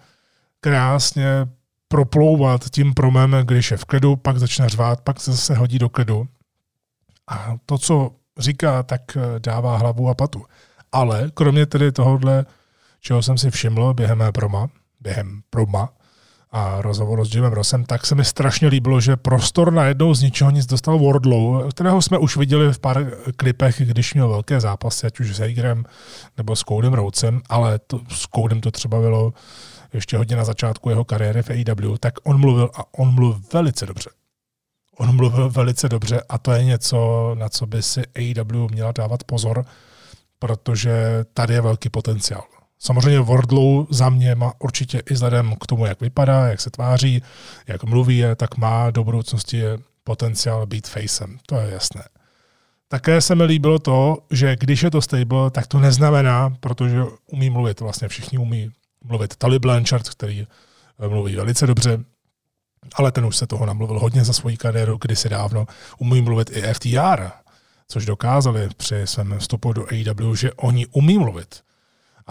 krásně proplouvat tím promem, když je v klidu, pak začne řvát, pak se zase hodí do klidu. A to, co říká, tak eh, dává hlavu a patu. Ale kromě tedy tohohle, čeho jsem si všiml během proma, během proma a rozhovoru s Jimem Rossem, tak se mi strašně líbilo, že prostor na jednou z ničeho nic dostal Wardlow, kterého jsme už viděli v pár klipech, když měl velké zápasy, ať už s Hagerem nebo s Coudem Roucem, ale to, s Coudem to třeba bylo ještě hodně na začátku jeho kariéry v AEW, tak on mluvil a on mluvil velice dobře on mluvil velice dobře a to je něco, na co by si AEW měla dávat pozor, protože tady je velký potenciál. Samozřejmě Wardlow za mě má určitě i vzhledem k tomu, jak vypadá, jak se tváří, jak mluví, je, tak má do budoucnosti potenciál být facem. To je jasné. Také se mi líbilo to, že když je to stable, tak to neznamená, protože umí mluvit, vlastně všichni umí mluvit. Tali Blanchard, který eh, mluví velice dobře, ale ten už se toho namluvil hodně za svoji kariéru kdysi dávno. Umí mluvit i FTR, což dokázali při svém vstupu do AEW, že oni umí mluvit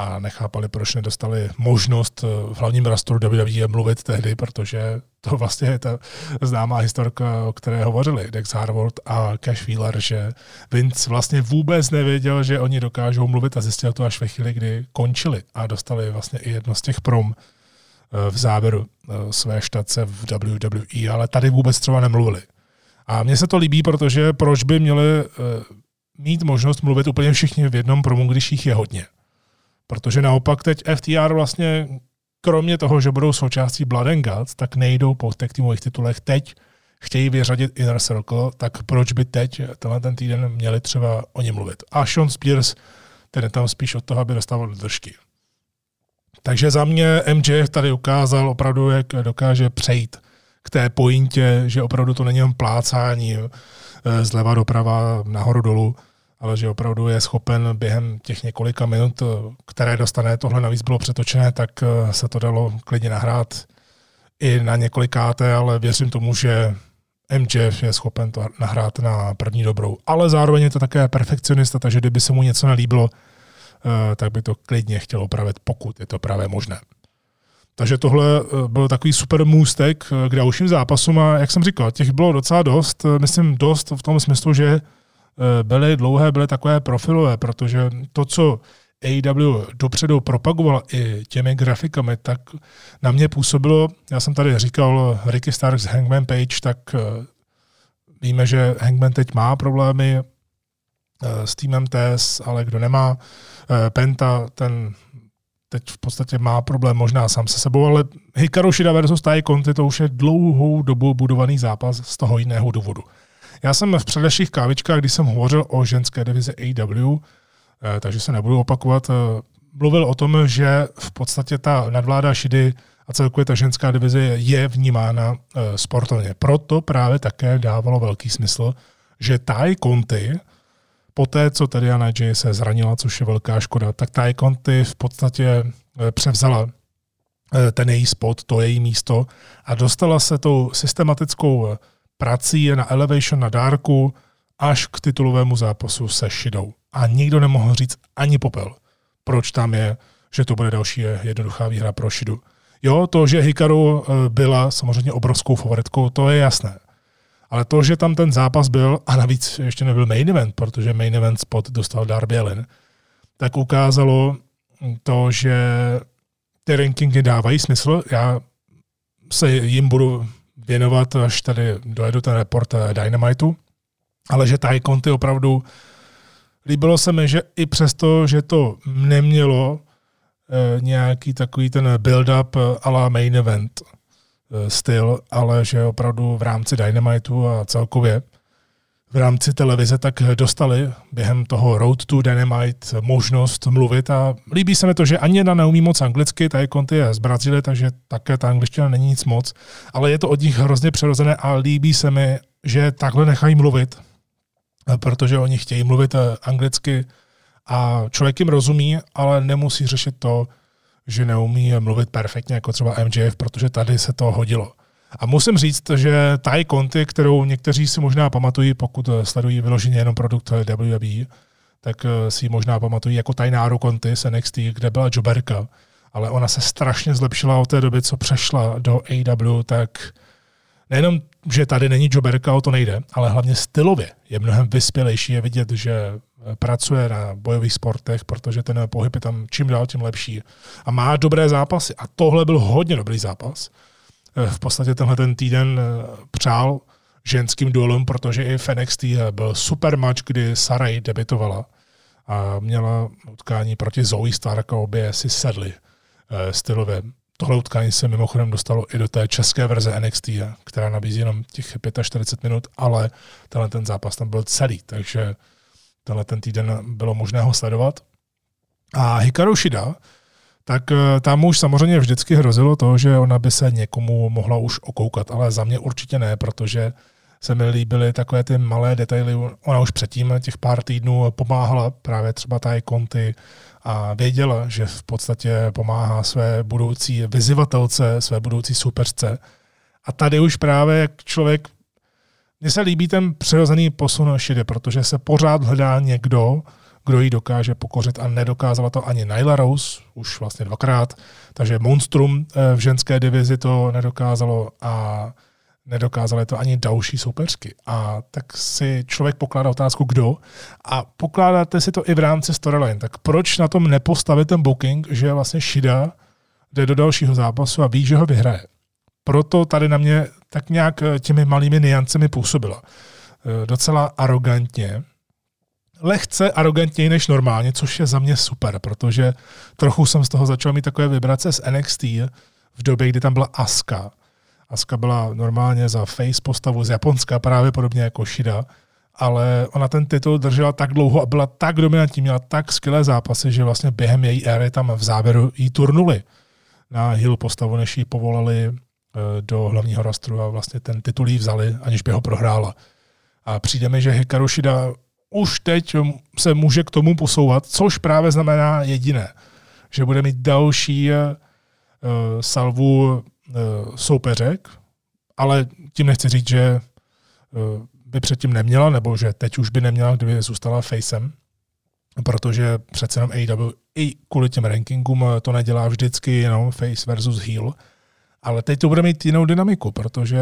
a nechápali, proč nedostali možnost v hlavním rastru WWE mluvit tehdy, protože to vlastně je ta známá historka, o které hovořili Dex Harvard a Cash Wheeler, že Vince vlastně vůbec nevěděl, že oni dokážou mluvit a zjistil to až ve chvíli, kdy končili a dostali vlastně i jedno z těch prom eh, v závěru eh, své štace v WWE, ale tady vůbec třeba nemluvili. A mně se to líbí, protože proč by měli eh, mít možnost mluvit úplně všichni v jednom promu, když jich je hodně. Protože naopak teď FTR vlastně, kromě toho, že budou součástí Blood and Guts, tak nejdou po těch týmových titulech teď, chtějí vyřadit Inner Circle, tak proč by teď tenhle ten týden měli třeba o něm mluvit. A Sean Spears, ten je tam spíš od toho, aby dostával držky. Takže za mě MJF tady ukázal opravdu, jak dokáže přejít k té pointě, že opravdu to není jen plácání eh, zleva doprava, nahoru dolů, ale že opravdu je schopen během těch několika minut, které dostane, tohle navíc bylo přetočené, tak eh, se to dalo klidně nahrát i na několikáté, ale věřím tomu, že MJF je schopen to nahrát na první dobrou. Ale zároveň je to také perfekcionista, takže kdyby se mu něco nelíbilo, eh, tak by to klidně chtěl opravit, pokud je to právě možné. Takže tohle eh, byl takový super můstek k dalším zápasům a jak jsem říkal, těch bylo docela dost, myslím dost v tom smyslu, že byly dlouhé, byly takové profilové, protože to, co AEW dopředu propagoval i těmi grafikami, tak na mě působilo, já jsem tady říkal Ricky Starks, Hangman Page, tak eh, víme, že Hangman teď má problémy eh, s týmem TS, ale kdo nemá, Penta, ten teď v podstatě má problém možná sám se sebou, ale Hikaru Shida versus Tai Conti to už je dlouhou dobu budovaný zápas z toho jiného důvodu. Já jsem v předešlých kávičkách, když jsem hovořil o ženské divizi AW, eh, takže se nebudu opakovat, eh, mluvil o tom, že v podstatě ta nadvláda Šidy a celkově ta ženská divize je vnímána eh, sportovně. Proto právě také dávalo velký smysl, že Tai Conti, po té, co Tatiana J se zranila, což je velká škoda, tak Tai Conti v podstatě převzala ten její spot, to její místo a dostala se tou systematickou prací je na Elevation na dárku až k titulovému zápasu se Shidou. A nikdo nemohl říct ani popel, proč tam je, že to bude další jednoduchá výhra pro Shidu. Jo, to, že Hikaru eh, byla samozřejmě obrovskou favoritkou, to je jasné. Ale to, že tam ten zápas byl, a navíc ještě nebyl main event, protože main event spot dostal Darby Allin, tak ukázalo to, že ty rankingy dávají smysl. Já se jim budu věnovat, až tady dojedu ten report eh, Dynamitu, ale že Ty Conti opravdu líbilo se mi, že i přesto, že to nemělo e, nějaký takový ten build-up eh, a la main event e, styl, ale že opravdu v rámci Dynamitu a celkově v rámci televize, tak dostali během toho Road to Dynamite možnost mluvit a líbí se mi to, že ani jedna neumí moc anglicky, tady Conti je z Brazílie, takže také ta angličtina není nic moc, ale je to od nich hrozně přirozené a líbí se mi, že takhle nechají mluvit, protože oni chtějí mluvit anglicky a člověk jim rozumí, ale nemusí řešit to, že neumí mluvit perfektně, jako třeba MJF, protože tady se to hodilo. A musím říct, že Ty Conti, kterou někteří si možná pamatují, pokud sledují vyloženě jenom produkt WWE, tak eh, si ji možná pamatují jako tajnáru Conti z NXT, kde byla Joberka. Ale ona se strašně zlepšila od té doby, co přešla do AW, tak nejenom, že tady není Joberka, o to nejde, ale hlavně stylově je mnohem vyspělejší. Je vidět, že eh, pracuje na bojových sportech, protože ten pohyb je tam čím dál tím lepší. A má dobré zápasy. A tohle byl hodně dobrý zápas. Eh, v podstatě tenhle ten týden eh, přál ženským duelům, protože i v eh, byl super match, kdy Sarai debitovala a měla utkání proti Zoe Stark a obě si sedly stylově. Tohle utkání se mimochodem dostalo i do té české verze NXT, která nabízí jenom těch 45 minut, ale tenhle ten zápas tam byl celý, takže tenhle ten týden bylo možné ho sledovat. A Hikaru Shida tak eh, tam už samozřejmě vždycky hrozilo to, že ona by se někomu mohla už okoukat, ale za mě určitě ne, protože se mi líbily takové ty malé detaily. Ona už předtím těch pár týdnů pomáhala právě třeba Taj Conti a věděla, že v podstatě pomáhá své budoucí vyzivatelce, své budoucí superce. A tady už právě jak člověk, mně se líbí ten přirozený posun Šidy, protože se pořád hledá někdo, kdo ji dokáže pokořit a nedokázala to ani Nyla Rose, už vlastně dvakrát, takže Monstrum eh, v ženské divizi to nedokázalo a nedokázali to ani další soupeřky. A tak si člověk pokládá otázku, kdo. A pokládáte si to i v rámci storyline. Tak proč na tom nepostavit ten booking, že vlastně Shida jde do dalšího zápasu a ví, že ho vyhraje. Proto tady na mě tak nějak eh, těmi malými niancemi působila. Eh, docela arrogantně, lehce arrogantněji než normálně, což je za mě super, protože trochu jsem z toho začal mít takové vibrace z NXT v době, kdy tam byla Aska. Aska byla normálně za face postavu z Japonska, právě podobně jako Shida, ale ona ten titul držela tak dlouho a byla tak dominantní, měla tak skvělé zápasy, že vlastně během její éry tam v závěru jí turnuli na heel postavu, než ji povolali eh, do hlavního rastru a vlastně ten titul jí vzali, aniž by ho prohrála. A přijde mi, že Hikaru Shida už teď se může k tomu posouvat, což právě znamená jediné, že bude mít další uh, salvu uh, soupeřek, ale tím nechci říct, že uh, by předtím neměla, nebo že teď už by neměla, kdyby zůstala facem, protože přece jenom AEW i kvůli těm rankingům to nedělá vždycky jenom face versus heel, ale teď to bude mít jinou dynamiku, protože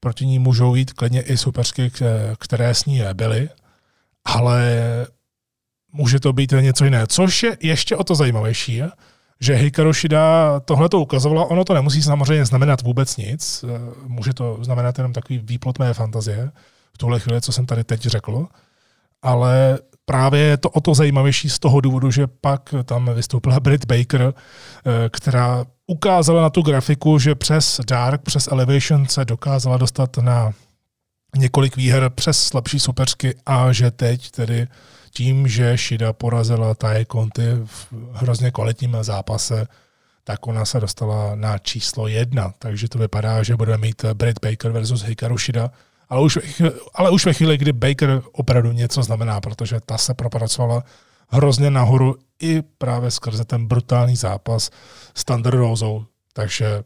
proti ní můžou jít klidně i supersky, které s ní byly, ale může to být něco jiné. Což je ještě o to zajímavější, že Hikaru Shida tohle to ukazovala, ono to nemusí samozřejmě znamenat vůbec nic, může to znamenat jenom takový výplot mé fantazie, v tuhle chvíli, co jsem tady teď řekl, ale právě je to o to zajímavější z toho důvodu, že pak tam vystoupila Brit Baker, která ukázala na tu grafiku, že přes Dark, přes Elevation se dokázala dostat na několik výher přes slabší supersky a že teď tedy tím, že Shida porazila Taje Conti v hrozně kvalitním zápase, tak ona se dostala na číslo jedna. Takže to vypadá, že budeme mít Britt Baker versus Hikaru Shida, ale už, ale už ve chvíli, kdy Baker opravdu něco znamená, protože ta se propracovala hrozně nahoru i právě skrze ten brutální zápas s Thunder Rosou. Takže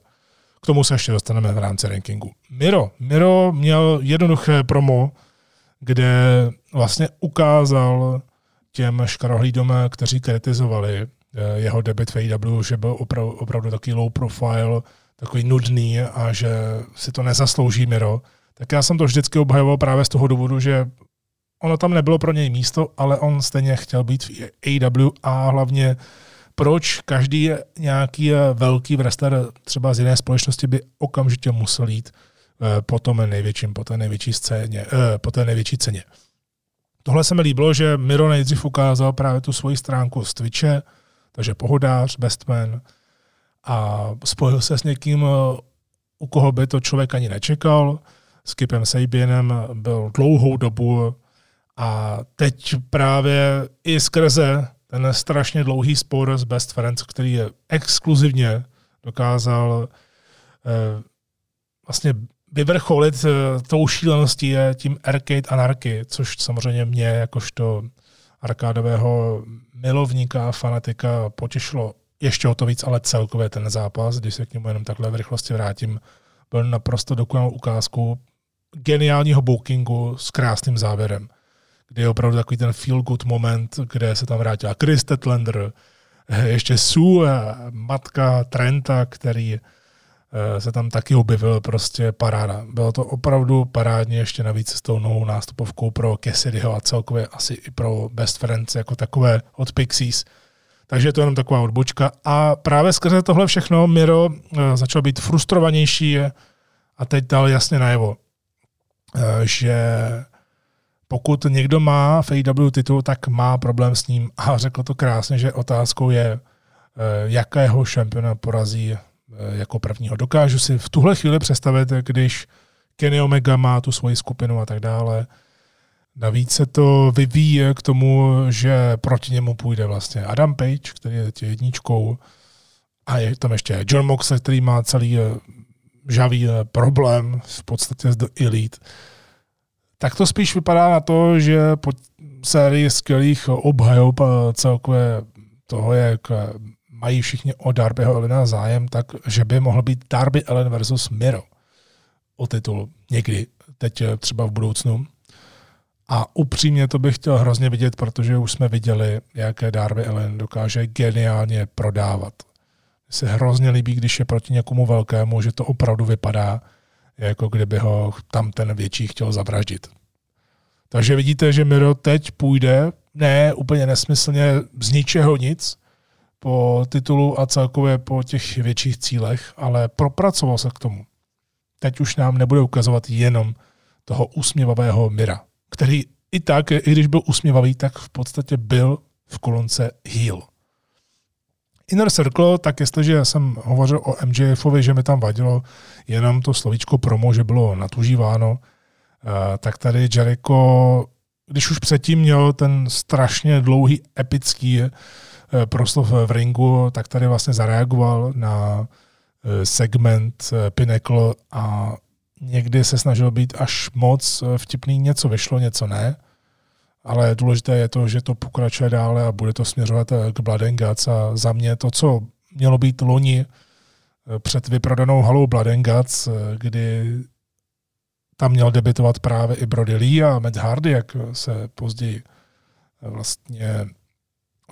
tomu se ještě dostaneme v rámci rankingu. Miro. Miro měl jednoduché promo, kde vlastně ukázal těm škarohlídům, kteří kritizovali eh, jeho debit v AEW, že byl opravdu, opravdu takový low profile, takový nudný a že si to nezaslouží Miro. Tak já jsem to vždycky obhajoval právě z toho důvodu, že ono tam nebylo pro něj místo, ale on stejně chtěl být v AEW a hlavně proč každý nějaký eh, velký wrestler třeba z jiné společnosti by okamžitě musel jít eh, po tom největším, po té největší scéně, eh, po té největší ceně. Tohle se mi líbilo, že Miro nejdřív ukázal právě tu svoji stránku z Twitche, takže pohodář, bestman, a spojil se s někým, u koho by to člověk ani nečekal. S Kipem Sabienem byl dlouhou dobu a teď právě i skrze ten strašně dlouhý spor s Best Friends, který je exkluzivně dokázal eh, vlastně vyvrcholit eh, tou šíleností je tím Arcade Anarchy, což samozřejmě mě jakožto arkádového milovníka a fanatika potěšilo ještě o to víc, ale celkově ten zápas, když se k němu jenom takhle v rychlosti vrátím, byl naprosto dokonalou ukázku geniálního bookingu s krásným závěrem kdy je opravdu takový ten feel good moment, kde se tam vrátila Chris Tetlander, eh, ještě Sue, matka Trenta, který eh, se tam taky objevil, prostě paráda. Bylo to opravdu parádně, ještě navíc s tou novou nástupovkou pro Cassidyho a celkově asi i pro Best Friends jako takové od Pixies. Takže je to jenom taková odbočka. A právě skrze tohle všechno Miro eh, začal být frustrovanější a teď dal jasně najevo, že pokud někdo má v AW titul, tak má problém s ním a řekl to krásně, že otázkou je, eh, jakého šampiona porazí eh, jako prvního. Dokážu si v tuhle chvíli představit, když Kenny Omega má tu svoji skupinu a tak dále, Navíc se to vyvíje k tomu, že proti němu půjde vlastně Adam Page, který je teď jedničkou, a je tam ještě John Moxley, který má celý eh, žavý problém v podstatě s The Elite. Tak to spíš vypadá na to, že po sérii skvělých obhajob celkové toho, jak mají všichni o Darbyho Elena zájem, tak že by mohl být Darby Ellen versus Miro o titul někdy, teď eh, třeba v budoucnu. A upřímně to bych chtěl hrozně vidět, protože už jsme viděli, jaké Darby Ellen dokáže geniálně prodávat. Se hrozně líbí, když je proti někomu velkému, že to opravdu vypadá, jako kdyby ho tam ten větší chtěl zavraždit. Takže vidíte, že Miro teď půjde, ne úplně nesmyslně z ničeho nic, po titulu a celkově po těch větších cílech, ale propracoval se k tomu. Teď už nám nebude ukazovat jenom toho úsměvavého Mira, který i tak, i když byl usměvavý, tak v podstatě byl v kolonce heel. Inner Circle, tak jestliže jsem hovořil o MJFovi, že mi tam vadilo jenom to slovíčko promo, že bylo natužíváno, eh, tak tady Jericho, když už předtím měl ten strašně dlouhý epický eh, proslov v ringu, tak tady vlastně zareagoval na eh, segment Pinnacle a někdy se snažil být až moc vtipný, něco vyšlo, něco ne ale důležité je to, že to pokračuje dále a bude to směřovat eh, k Guts a za mě to, co mělo být loni eh, před vyprodanou halou Guts, eh, kdy tam měl debitovat právě i Brody Lee a Matt Hardy, jak se později vlastně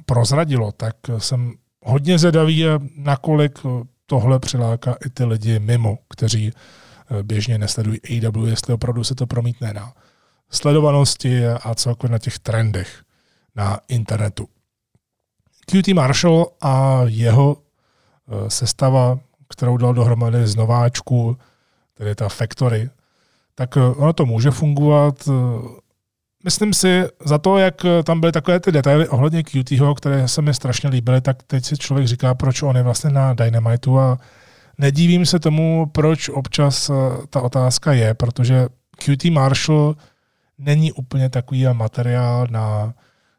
prozradilo, tak jsem hodně zedavý, nakolik tohle přiláká i ty lidi mimo, kteří běžně nesledují AW, jestli opravdu se to promítne na sledovanosti a celkově na těch trendech na internetu. QT Marshall a jeho e, sestava, kterou dal dohromady z nováčků, tedy ta Factory, tak e, ono to může fungovat. E, myslím si, za to, jak tam byly takové ty detaily ohledně QTho, které se mi strašně líbily, tak teď si člověk říká, proč on je vlastně na Dynamitu a nedívím se tomu, proč občas ta otázka je, protože QT Marshall není úplně takový materiál na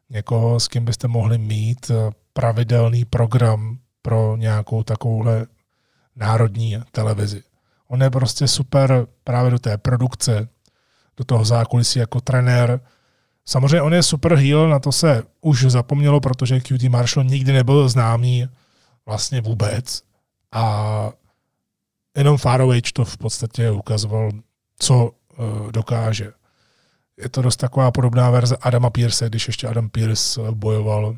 někoho, s kým byste mohli mít eh, pravidelný program pro nějakou takovouhle národní televizi. On je prostě super právě do té produkce, do toho zákulisí jako trenér. Samozřejmě on je super heel, na to se už zapomnělo, protože QT Marshall nikdy nebyl známý vlastně vůbec. A jenom Faroage to v podstatě ukazoval, co uh, dokáže je to dost taková podobná verze Adama Pierce, když ještě Adam Pierce bojoval,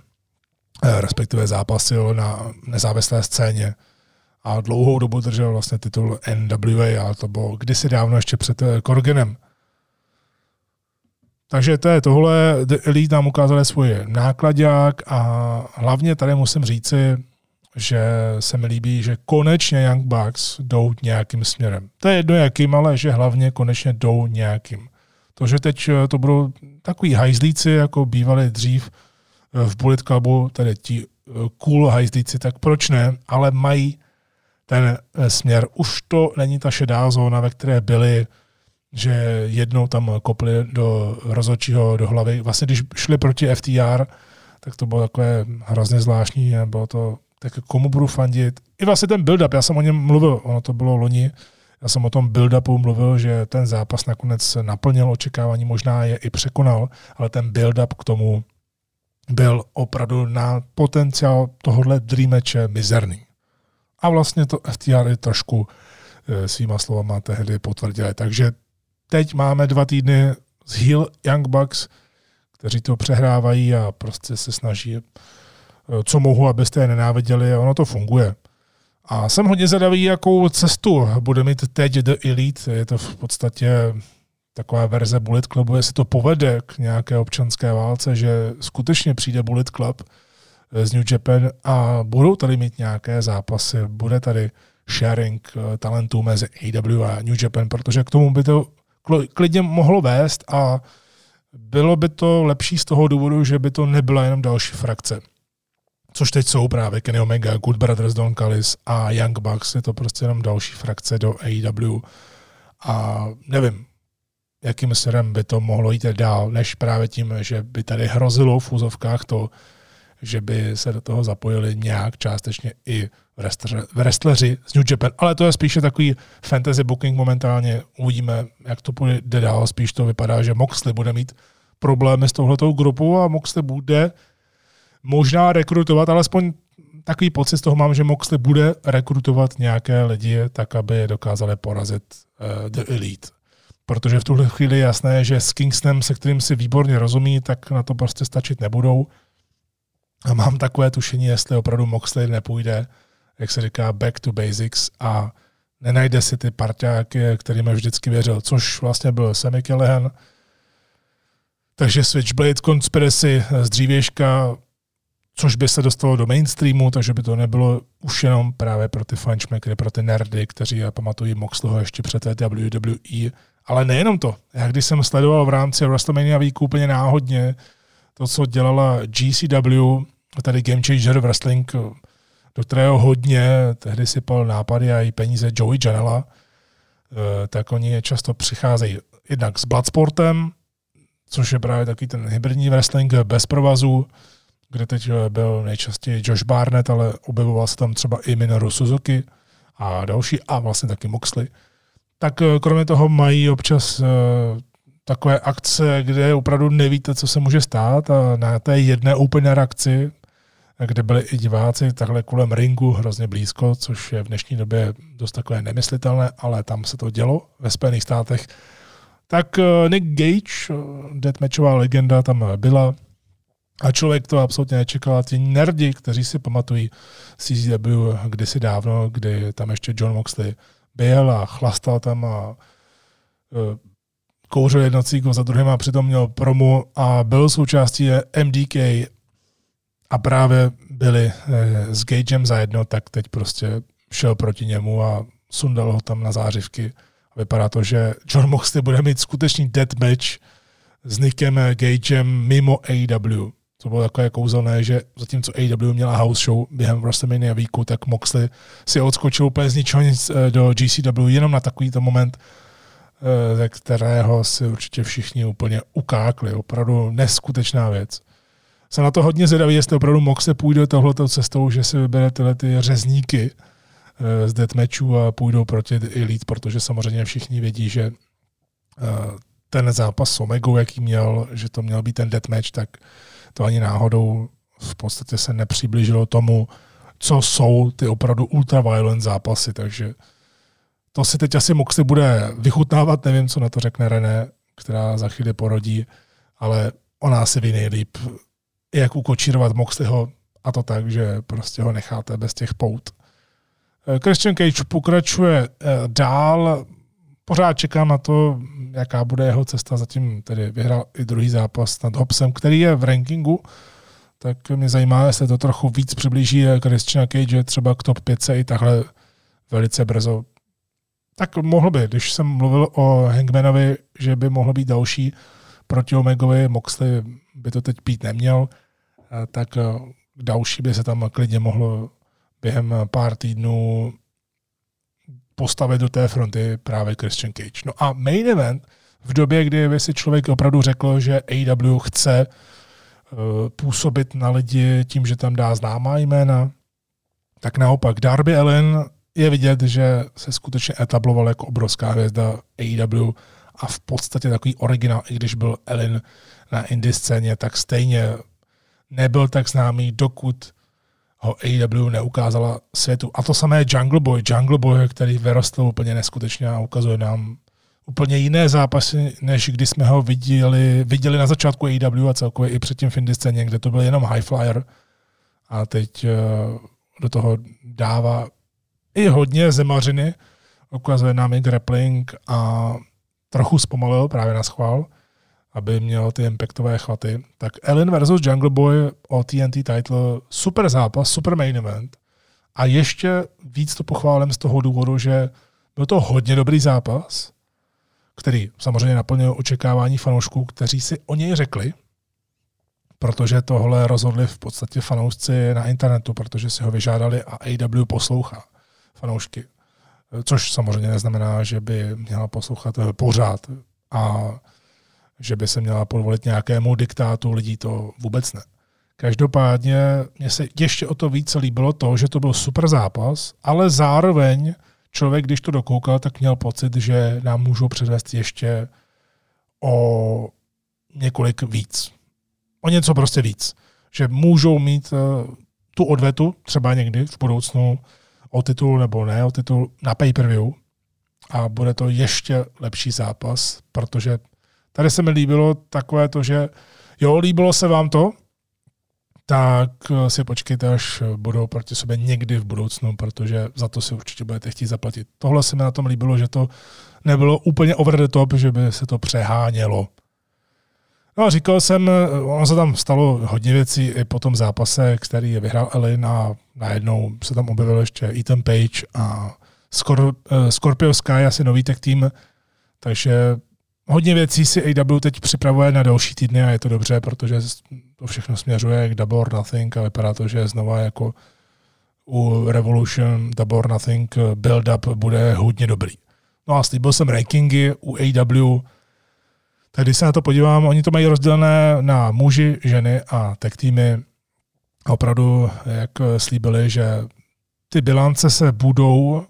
eh, respektive zápasil na nezávislé scéně a dlouhou dobu držel vlastně titul NWA, ale to bylo kdysi dávno ještě před Korgenem. Eh, Takže to je tohle, The Elite nám ukázali svůj nákladák a hlavně tady musím říci, že se mi líbí, že konečně Young Bucks jdou nějakým směrem. To je jedno jakým, ale že hlavně konečně jdou nějakým. To, že teď eh, to budou takový hajzlíci, jako bývali dřív eh, v Bullet Clubu, tedy ti eh, cool hajzlíci, tak proč ne, ale mají ten směr. Už to není ta šedá zóna, ve které byli, že jednou tam kopli do rozhodčího do hlavy. Vlastně když šli proti FTR, tak to bylo takové hrozně zvláštní, bylo to tak komu budu fandit. I vlastně ten build-up, já jsem o něm mluvil, ono to bylo loni, já jsem o tom build-upu mluvil, že ten zápas nakonec naplnil očekávání, možná je i překonal, ale ten build-up k tomu byl opravdu na potenciál tohohle dream matche mizerný. A vlastně to FTR trošku e, svýma slovama tehdy potvrdili. Takže teď máme dva týdny z Hill Young Bucks, kteří to přehrávají a prostě se snaží, e, co mohu, abyste je nenáviděli a ono to funguje. A jsem hodně zvědavý, jakou cestu bude mít teď The Elite. Je to v podstatě taková verze Bullet Clubu, jestli to povede k nějaké občanské válce, že skutečně přijde Bullet Club z New Japan a budou tady mít nějaké zápasy, bude tady sharing eh, talentů mezi AW a New Japan, protože k tomu by to klidně mohlo vést a bylo by to lepší z toho důvodu, že by to nebyla jenom další frakce což teď jsou právě Kenny Omega, Good Brothers, Don Callis a Young Bucks, je to prostě jenom další frakce do AEW a nevím, jakým směrem by to mohlo jít dál, než právě tím, že by tady hrozilo v úzovkách to, že by se do toho zapojili nějak částečně i wrestleri z New Japan, ale to je spíše takový fantasy booking momentálně. Uvidíme, jak to půjde dál. Spíš to vypadá, že Moxley bude mít problémy s touhletou grupou a Moxley bude možná rekrutovat, alespoň takový pocit z toho mám, že Moxley bude rekrutovat nějaké lidi tak, aby dokázali porazit uh, The Elite. Protože v tuhle chvíli je jasné, že s Kingstonem, se kterým si výborně rozumí, tak na to prostě stačit nebudou. A mám takové tušení, jestli opravdu Moxley nepůjde, jak se říká, back to basics a nenajde si ty parťáky, kterým vždycky věřil, což vlastně byl Sammy Callahan. Takže Switchblade Conspiracy z dřívěžka, což by se dostalo do mainstreamu, takže by to nebylo už jenom právě pro ty fančmekry, pro ty nerdy, kteří já pamatují Moxleyho ještě před WWE. Ale nejenom to. Já když jsem sledoval v rámci WrestleMania Week úplně náhodně to, co dělala GCW, tady Game Changer Wrestling, do kterého hodně tehdy sypal nápady a i peníze Joey Janela, eh, tak oni často přicházejí jednak s Bloodsportem, což je právě taky ten hybridní wrestling bez provazu, kde teď eh, byl nejčastěji Josh Barnett, ale objevoval se tam třeba i Minoru Suzuki a další, a vlastně taky Moxley. Tak eh, kromě toho mají občas takové akce, kde opravdu nevíte, co se může stát a na té jedné opener akci kde byli i diváci takhle kolem ringu hrozně blízko, což je v dnešní době dost takové nemyslitelné, ale tam se to dělo ve Spojených státech. Tak eh, Nick Gage, eh, deathmatchová legenda, tam byla a člověk to absolutně nečekal. Ti nerdi, kteří si pamatují CZW kdysi dávno, kdy tam ještě John Moxley byl a chlastal tam a eh, kouřil jednocíko za druhým a přitom měl promu a byl součástí MDK a právě byli eh, s Gagem zajedno, tak teď prostě šel proti němu a sundal ho tam na zářivky. A vypadá to, že John Moxley bude mít skutečný deathmatch s Nickem Gagem mimo AEW. To bylo takové kouzelné, že zatímco AEW měla house show během WrestleMania Weeku, tak Moxley si odskočil úplně z ničeho nic eh, do GCW jenom na takovýto moment, eh, ze kterého si určitě všichni úplně ukákli. Opravdu neskutečná věc jsem na to hodně zvědavý, jestli opravdu Moxe půjde tohleto cestou, že si vybere tyhle ty řezníky eh, z deathmatchu a půjdou proti Elite, protože samozřejmě všichni vědí, že ten zápas s Omegou, jaký měl, že to měl být ten deathmatch, tak to ani náhodou v podstatě se nepřiblížilo tomu, co jsou ty opravdu ultraviolent zápasy, takže to si teď asi Moxley bude vychutnávat, nevím, co na to řekne René, která za chvíli porodí, ale ona asi ví nejlíp, jak ukočírovat Moxleyho a to tak, že prostě ho necháte bez těch pout. Eh, Christian Cage pokračuje eh, dál, pořád čekám na to, jaká bude jeho cesta, zatím tedy vyhrál i druhý zápas nad Hobsem, který je v rankingu, tak mě zajímá, jestli to trochu víc přiblíží Christian Cage třeba k top 5 i takhle velice brzo. Tak mohl by, když jsem mluvil o Hangmanovi, že by mohl být další proti Omegovi, Moxley by to teď pít neměl, eh, tak eh, další by se tam klidně mohlo během pár týdnů postavit do té fronty právě Christian Cage. No a main event v době, kdy by si člověk opravdu řekl, že AW chce uh, působit na lidi tím, že tam dá známá jména, tak naopak Darby Allen je vidět, že se skutečně etabloval jako obrovská hvězda AEW a v podstatě takový originál, i když byl Ellen na indie scéně, tak stejně nebyl tak známý, dokud ho AEW neukázala světu. A to samé Jungle Boy. Jungle Boy, který vyrostl úplně neskutečně a ukazuje nám úplně jiné zápasy, než když jsme ho viděli, viděli na začátku AEW a celkově i předtím v indie scéně, kde to byl jenom high flyer. A teď uh, do toho dává i hodně zemařiny, ukazuje nám i grappling a trochu zpomalil právě na schvál, aby měl ty impactové chvaty. Tak Ellen versus Jungle Boy o TNT title, super zápas, super main event. A ještě víc to pochválím z toho důvodu, že byl to hodně dobrý zápas, který samozřejmě naplnil očekávání fanoušků, kteří si o něj řekli, protože tohle rozhodli v podstatě fanoušci na internetu, protože si ho vyžádali a AW poslouchá fanoušky což samozřejmě neznamená, že by měla poslouchat pořád a že by se měla podvolit nějakému diktátu lidí, to vůbec ne. Každopádně mně se ještě o to více líbilo to, že to byl super zápas, ale zároveň člověk, když to dokoukal, tak měl pocit, že nám můžou předvést ještě o několik víc. O něco prostě víc. Že můžou mít uh, tu odvetu třeba někdy v budoucnu o titul nebo ne o titul na pay-per-view a bude to ještě lepší zápas, protože tady se mi líbilo takové to, že jo, líbilo se vám to, tak eh, si počkejte, až budou proti sobě někdy v budoucnu, protože za to si určitě budete chtít zaplatit. Tohle se mi na tom líbilo, že to nebylo úplně over the top, že by se to přehánělo. No a říkal jsem, eh, ono se tam stalo hodně věcí i po tom zápase, který vyhrál Elin a najednou se tam objevil ještě Ethan Page a Scor- Scorpio Sky, asi nový tech tým, takže hodně věcí si AW teď připravuje na další týdny a je to dobře, protože to všechno směřuje k Double or Nothing a vypadá to, že znova jako u Revolution Double or Nothing build-up bude hodně dobrý. No a slíbil jsem rankingy u AW, tak když se na to podívám, oni to mají rozdělené na muži, ženy a tech týmy. Opravdu, jak slíbili, že ty bilance se budou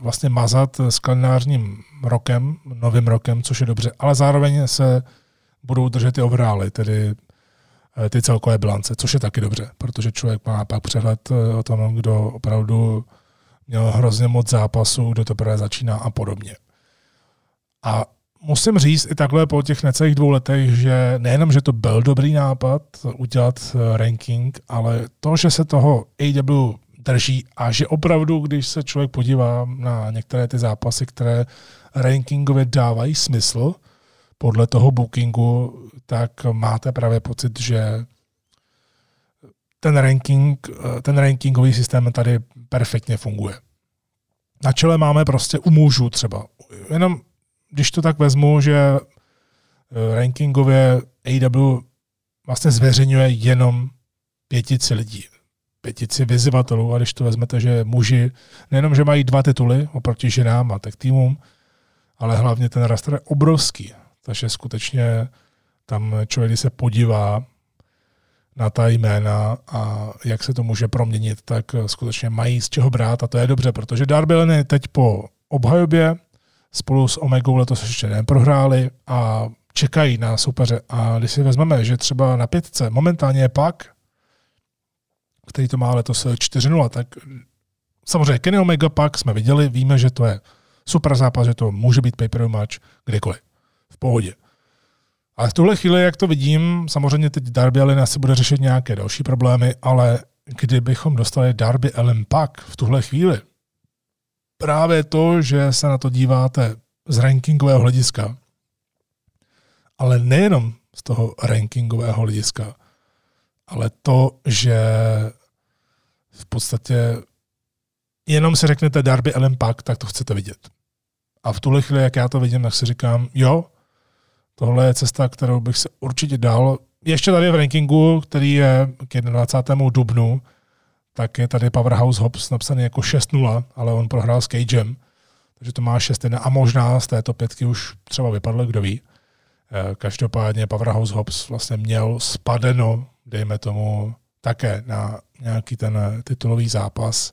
vlastně mazat s kalendářním rokem, novým rokem, což je dobře, ale zároveň se budou držet ty overály, tedy eh, ty celkové bilance, což je taky dobře, protože člověk má pak přehled eh, o tom, kdo opravdu měl hrozně moc zápasů, kdo to právě začíná a podobně. A musím říct i takhle po těch necelých dvou letech, že nejenom, že to byl dobrý nápad udělat eh, ranking, ale to, že se toho AW drží a že opravdu, když se člověk podívá na některé ty zápasy, které rankingově dávají smysl podle toho bookingu, tak máte právě pocit, že ten ranking, ten rankingový systém tady perfektně funguje. Na čele máme prostě u mužů třeba. Jenom když to tak vezmu, že eh, rankingově AW vlastně zveřejňuje jenom pětici lidí, pětici vyzývatelů a když to vezmete, že muži nejenom, že mají dva tituly oproti ženám a tak týmům, ale hlavně ten raster je obrovský. Takže skutečně tam člověk, když se podívá na ta jména a jak se to může proměnit, tak skutečně mají z čeho brát a to je dobře, protože Darby Leny teď po obhajobě spolu s Omegou letos ještě neprohráli a čekají na soupeře. A když si vezmeme, že třeba na pětce momentálně je pak, který to má letos 4-0, tak samozřejmě Kenny Omega pak jsme viděli, víme, že to je super zápas, že to může být pay match kdykoliv. V pohodě. Ale v tuhle chvíli, jak to vidím, samozřejmě teď Darby Allin asi bude řešit nějaké další problémy, ale kdybychom dostali Darby Allin pak v tuhle chvíli, právě to, že se na to díváte z rankingového hlediska, ale nejenom z toho rankingového hlediska, ale to, že v podstatě jenom si řeknete Darby Ellen Pak, tak to chcete vidět. A v tuhle chvíli, jak já to vidím, tak si říkám, jo, tohle je cesta, kterou bych se určitě dal. Ještě tady v rankingu, který je k 21. dubnu, tak je tady Powerhouse Hobbs napsaný jako 6-0, ale on prohrál s Cagem, takže to má 6 a možná z této pětky už třeba vypadl, kdo ví. Eh, každopádně Powerhouse Hobbs vlastně měl spadeno, dejme tomu, také na nějaký ten titulový zápas.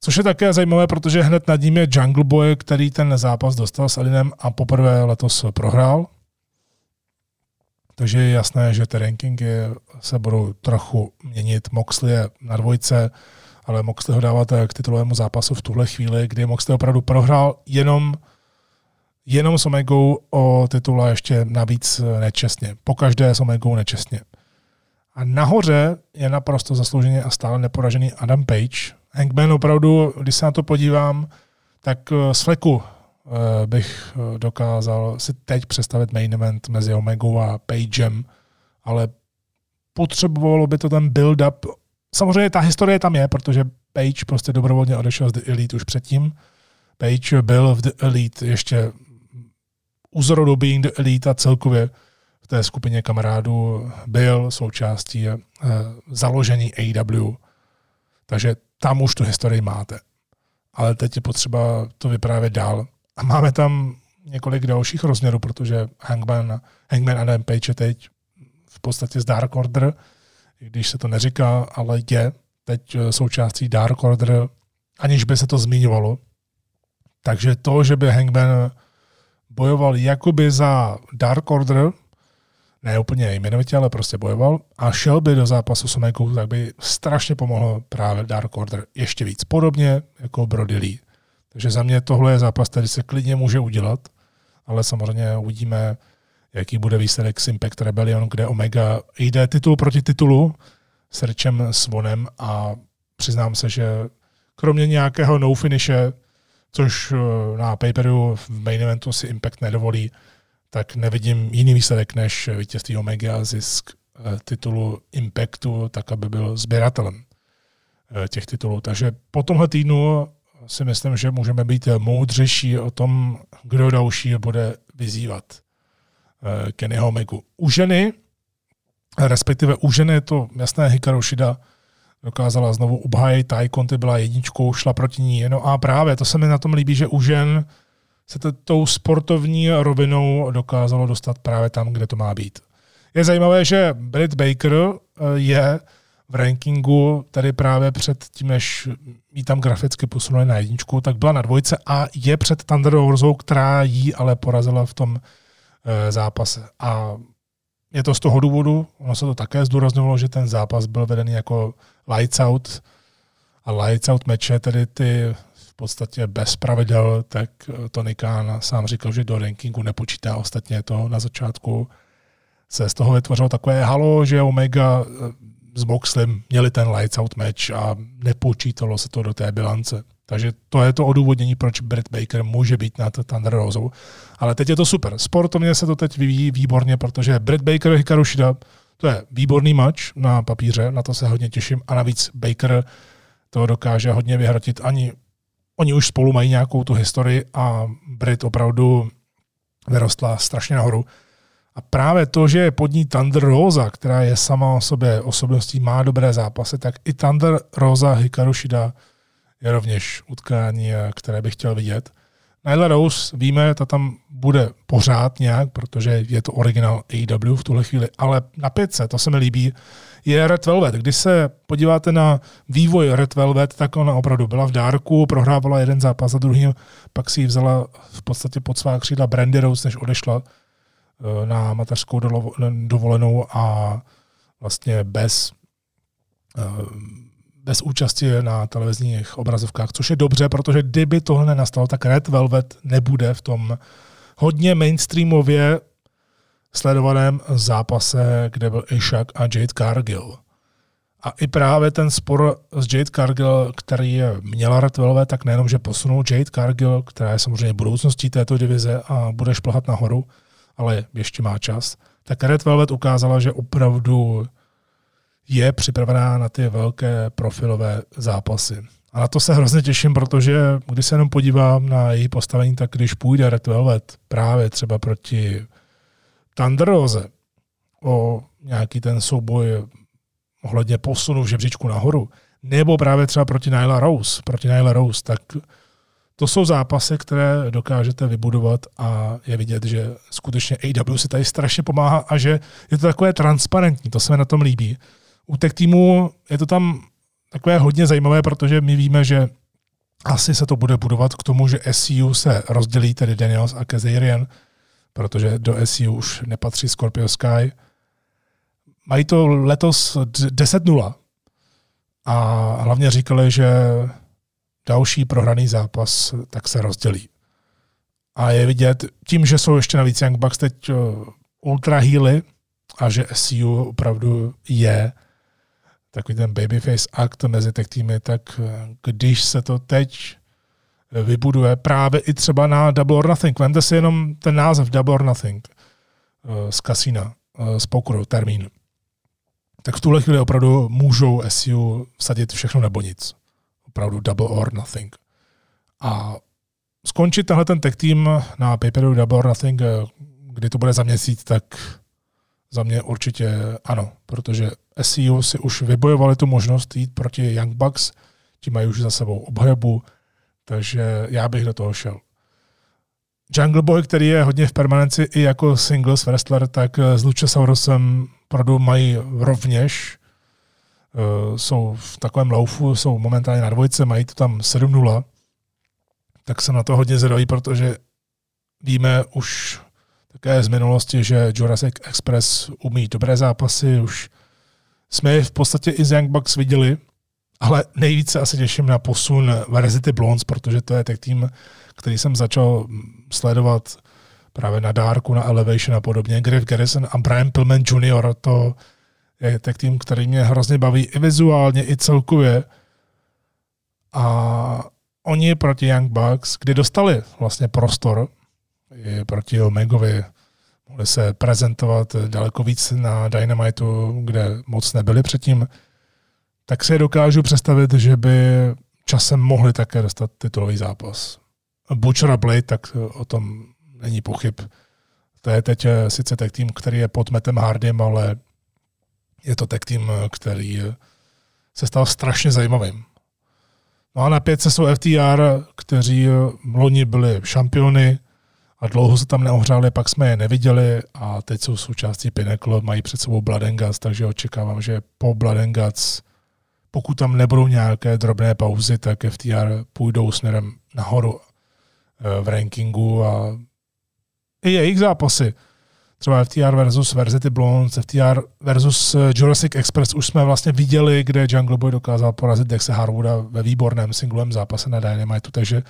Což je také zajímavé, protože hned nad ním je Jungle Boy, který ten zápas dostal s Alinem a poprvé letos prohrál. Takže je jasné, že ty rankingy se budou trochu měnit. Moxley je na dvojce, ale Moxley ho dáváte k titulovému zápasu v tuhle chvíli, kdy Moxley opravdu prohrál jenom, jenom s Omegou o titul a ještě navíc nečestně. Pokaždé s Omegou nečestně. A nahoře je naprosto zaslouženě a stále neporažený Adam Page. Hangman opravdu, když se na to podívám, tak z fleku Eh, bych eh, dokázal si teď představit main event mezi Omegou a Pagem, ale potřebovalo by to ten build-up. Samozřejmě ta historie tam je, protože Page prostě dobrovolně odešel z The Elite už předtím. Page byl v The Elite ještě u zrodu Being The Elite a celkově té skupině kamarádů byl součástí uh, založení AW. Takže tam už tu historii máte. Ale teď je potřeba to vyprávět dál. A máme tam několik dalších rozměrů, protože Hangman, Hangman Adam Page je teď v podstatě z Dark Order, když se to neříká, ale je teď eh, součástí Dark Order, aniž by se to zmiňovalo. Takže to, že by Hangman bojoval jakoby za Dark Order, ne úplně jmenovitě, ale prostě bojoval a šel by do zápasu s Omegou, tak by strašně pomohlo právě Dark Order ještě víc. Podobně jako Brody Lee. Takže za mě tohle je zápas, který se klidně může udělat, ale samozřejmě uvidíme, jaký bude výsledek s Impact Rebellion, kde Omega jde titul proti titulu s Richem Svonem a přiznám se, že kromě nějakého no finishe, což eh, na paperu v main eventu si Impact nedovolí, tak nevidím jiný výsledek než vítězství Omega zisk eh, titulu Impactu, tak aby byl sběratelem eh, těch titulů. Takže po tomhle týdnu si myslím, že můžeme být moudřejší o tom, kdo další bude vyzývat eh, Kennyho Omegu. U ženy, respektive u ženy je to jasné Hikaru Shida, dokázala znovu obhájit, Conti byla jedničkou, šla proti ní. No a právě to se mi na tom líbí, že u žen se to, tou sportovní rovinou dokázalo dostat právě tam, kde to má být. Je zajímavé, že Britt Baker eh, je v rankingu, tady právě před tím, než jí tam graficky posunuli na jedničku, tak byla na dvojce a je před Thunder Roseou, která jí ale porazila v tom e, zápase. A je to z toho důvodu, ono se to také zdůrazňovalo, že ten zápas byl vedený jako lights out a lights out meče, tedy ty podstatě bez pravidel, tak Tony Khan sám říkal, že do rankingu nepočítá. Ostatně to na začátku se z toho vytvořilo takové halo, že Omega s Moxlem měli ten lights out match a nepočítalo se to do té bilance. Takže to je to odůvodnění, proč Brett Baker může být na Thunder Rose. Ale teď je to super. Sportovně se to teď vyvíjí výborně, protože Brett Baker a Hikaru Shida, to je výborný match na papíře, na to se hodně těším. A navíc Baker to dokáže hodně vyhrotit. Ani oni už spolu mají nějakou tu historii a Britt opravdu vyrostla strašně nahoru. A právě to, že je pod ní Thunder Rosa, která je sama o sobě osobností, má dobré zápasy, tak i Thunder Rosa Hikaru Shida je rovněž utkání, které bych chtěl vidět. Nyla Rose, víme, ta tam bude pořád nějak, protože je to originál AEW v tuhle chvíli, ale na pětce, to se mi líbí, je Red Velvet. Když se podíváte na vývoj Red Velvet, tak ona opravdu byla v dárku, prohrávala jeden zápas za druhým, pak si ji vzala v podstatě pod svá křídla Brandy Rose, než odešla Eh, na mateřskou dovolenou a vlastně bez, eh, bez účasti na televizních obrazovkách, což je dobře, protože kdyby tohle nenastalo, tak Red Velvet nebude v tom hodně mainstreamově sledovaném zápase, kde byl Ishak a Jade Cargill. A i právě ten spor s Jade Cargill, který měla Velvet, tak nejenom, že posunul Jade Cargill, která je samozřejmě budoucností této divize a bude šplhat nahoru, ale ještě má čas, tak Red Velvet ukázala, že opravdu je připravená na ty velké profilové zápasy. A na to se hrozně těším, protože když se jenom podívám na její postavení, tak když půjde Red Velvet právě třeba proti Thunder Rose o nějaký ten souboj ohledně posunu v žebříčku nahoru, nebo právě třeba proti Nyla Rose, proti Nyla Rose, tak to jsou zápasy, které dokážete vybudovat a je vidět, že skutečně AW si tady strašně pomáhá a že je to takové transparentní, to se mi na tom líbí. U těch týmů je to tam takové hodně zajímavé, protože my víme, že asi se to bude budovat k tomu, že SCU se rozdělí, tedy Daniels a Kazarian, protože do SCU už nepatří Scorpio Sky. Mají to letos 10-0 a hlavně říkali, že další prohraný zápas, tak se rozdělí. A je vidět, tím, že jsou ještě navíc Young Bucks teď eh, ultra healy a že SCU opravdu je takový ten babyface akt mezi těch týmy, tak eh, když se to teď vybuduje právě i třeba na Double or Nothing. Vemte si jenom ten název Double or Nothing eh, z kasína, z pokeru, termín. Tak v tuhle chvíli opravdu můžou SU vsadit všechno nebo nic opravdu double or nothing. A skončit tenhle ten tech team na paperu double or nothing, eh, kdy to bude za měsíc, tak za mě určitě ano, protože SEO si už vybojovali tu možnost jít proti Young Bucks, ti mají už za sebou obhajobu, takže já bych do toho šel. Jungle Boy, který je hodně v permanenci i jako singles wrestler, tak s Luchasaurusem opravdu mají rovněž uh, jsou v takovém laufu, jsou momentálně na dvojce, mají to tam 7-0, tak jsem na to hodně zvědavý, protože víme už také z minulosti, že Jurassic Express umí dobré zápasy, už jsme je v podstatě i z Young Bucks viděli, ale nejvíce asi těším na posun Varsity Blondes, protože to je tak tým, který jsem začal sledovat právě na Dárku, na Elevation a podobně. Griff Garrison a Brian Pillman Jr. to je tak tým, který mě hrozně baví i vizuálně, i celkově. A oni proti Young Bucks, kdy dostali vlastně prostor i proti Omegovi, mohli se prezentovat daleko víc na Dynamitu, kde moc nebyli předtím, tak si dokážu představit, že by časem mohli také dostat titulový zápas. Butcher a Blade, tak o tom není pochyb. To je teď eh, sice tak tým, který je pod Metem Hardym, ale je to tak tým, který se stal strašně zajímavým. No a na pětce jsou FTR, kteří loni byli šampiony a dlouho se tam neohřáli, pak jsme je neviděli a teď jsou součástí Pinnacle, mají před sebou Guts, takže očekávám, že po Guts, pokud tam nebudou nějaké drobné pauzy, tak FTR půjdou směrem nahoru eh, v rankingu a i jejich zápasy třeba FTR versus Verzity Blondes, FTR versus eh, Jurassic Express už jsme vlastně viděli, kde Jungle Boy dokázal porazit Dexe Harwooda ve výborném singlovém zápase na Dynamitu, takže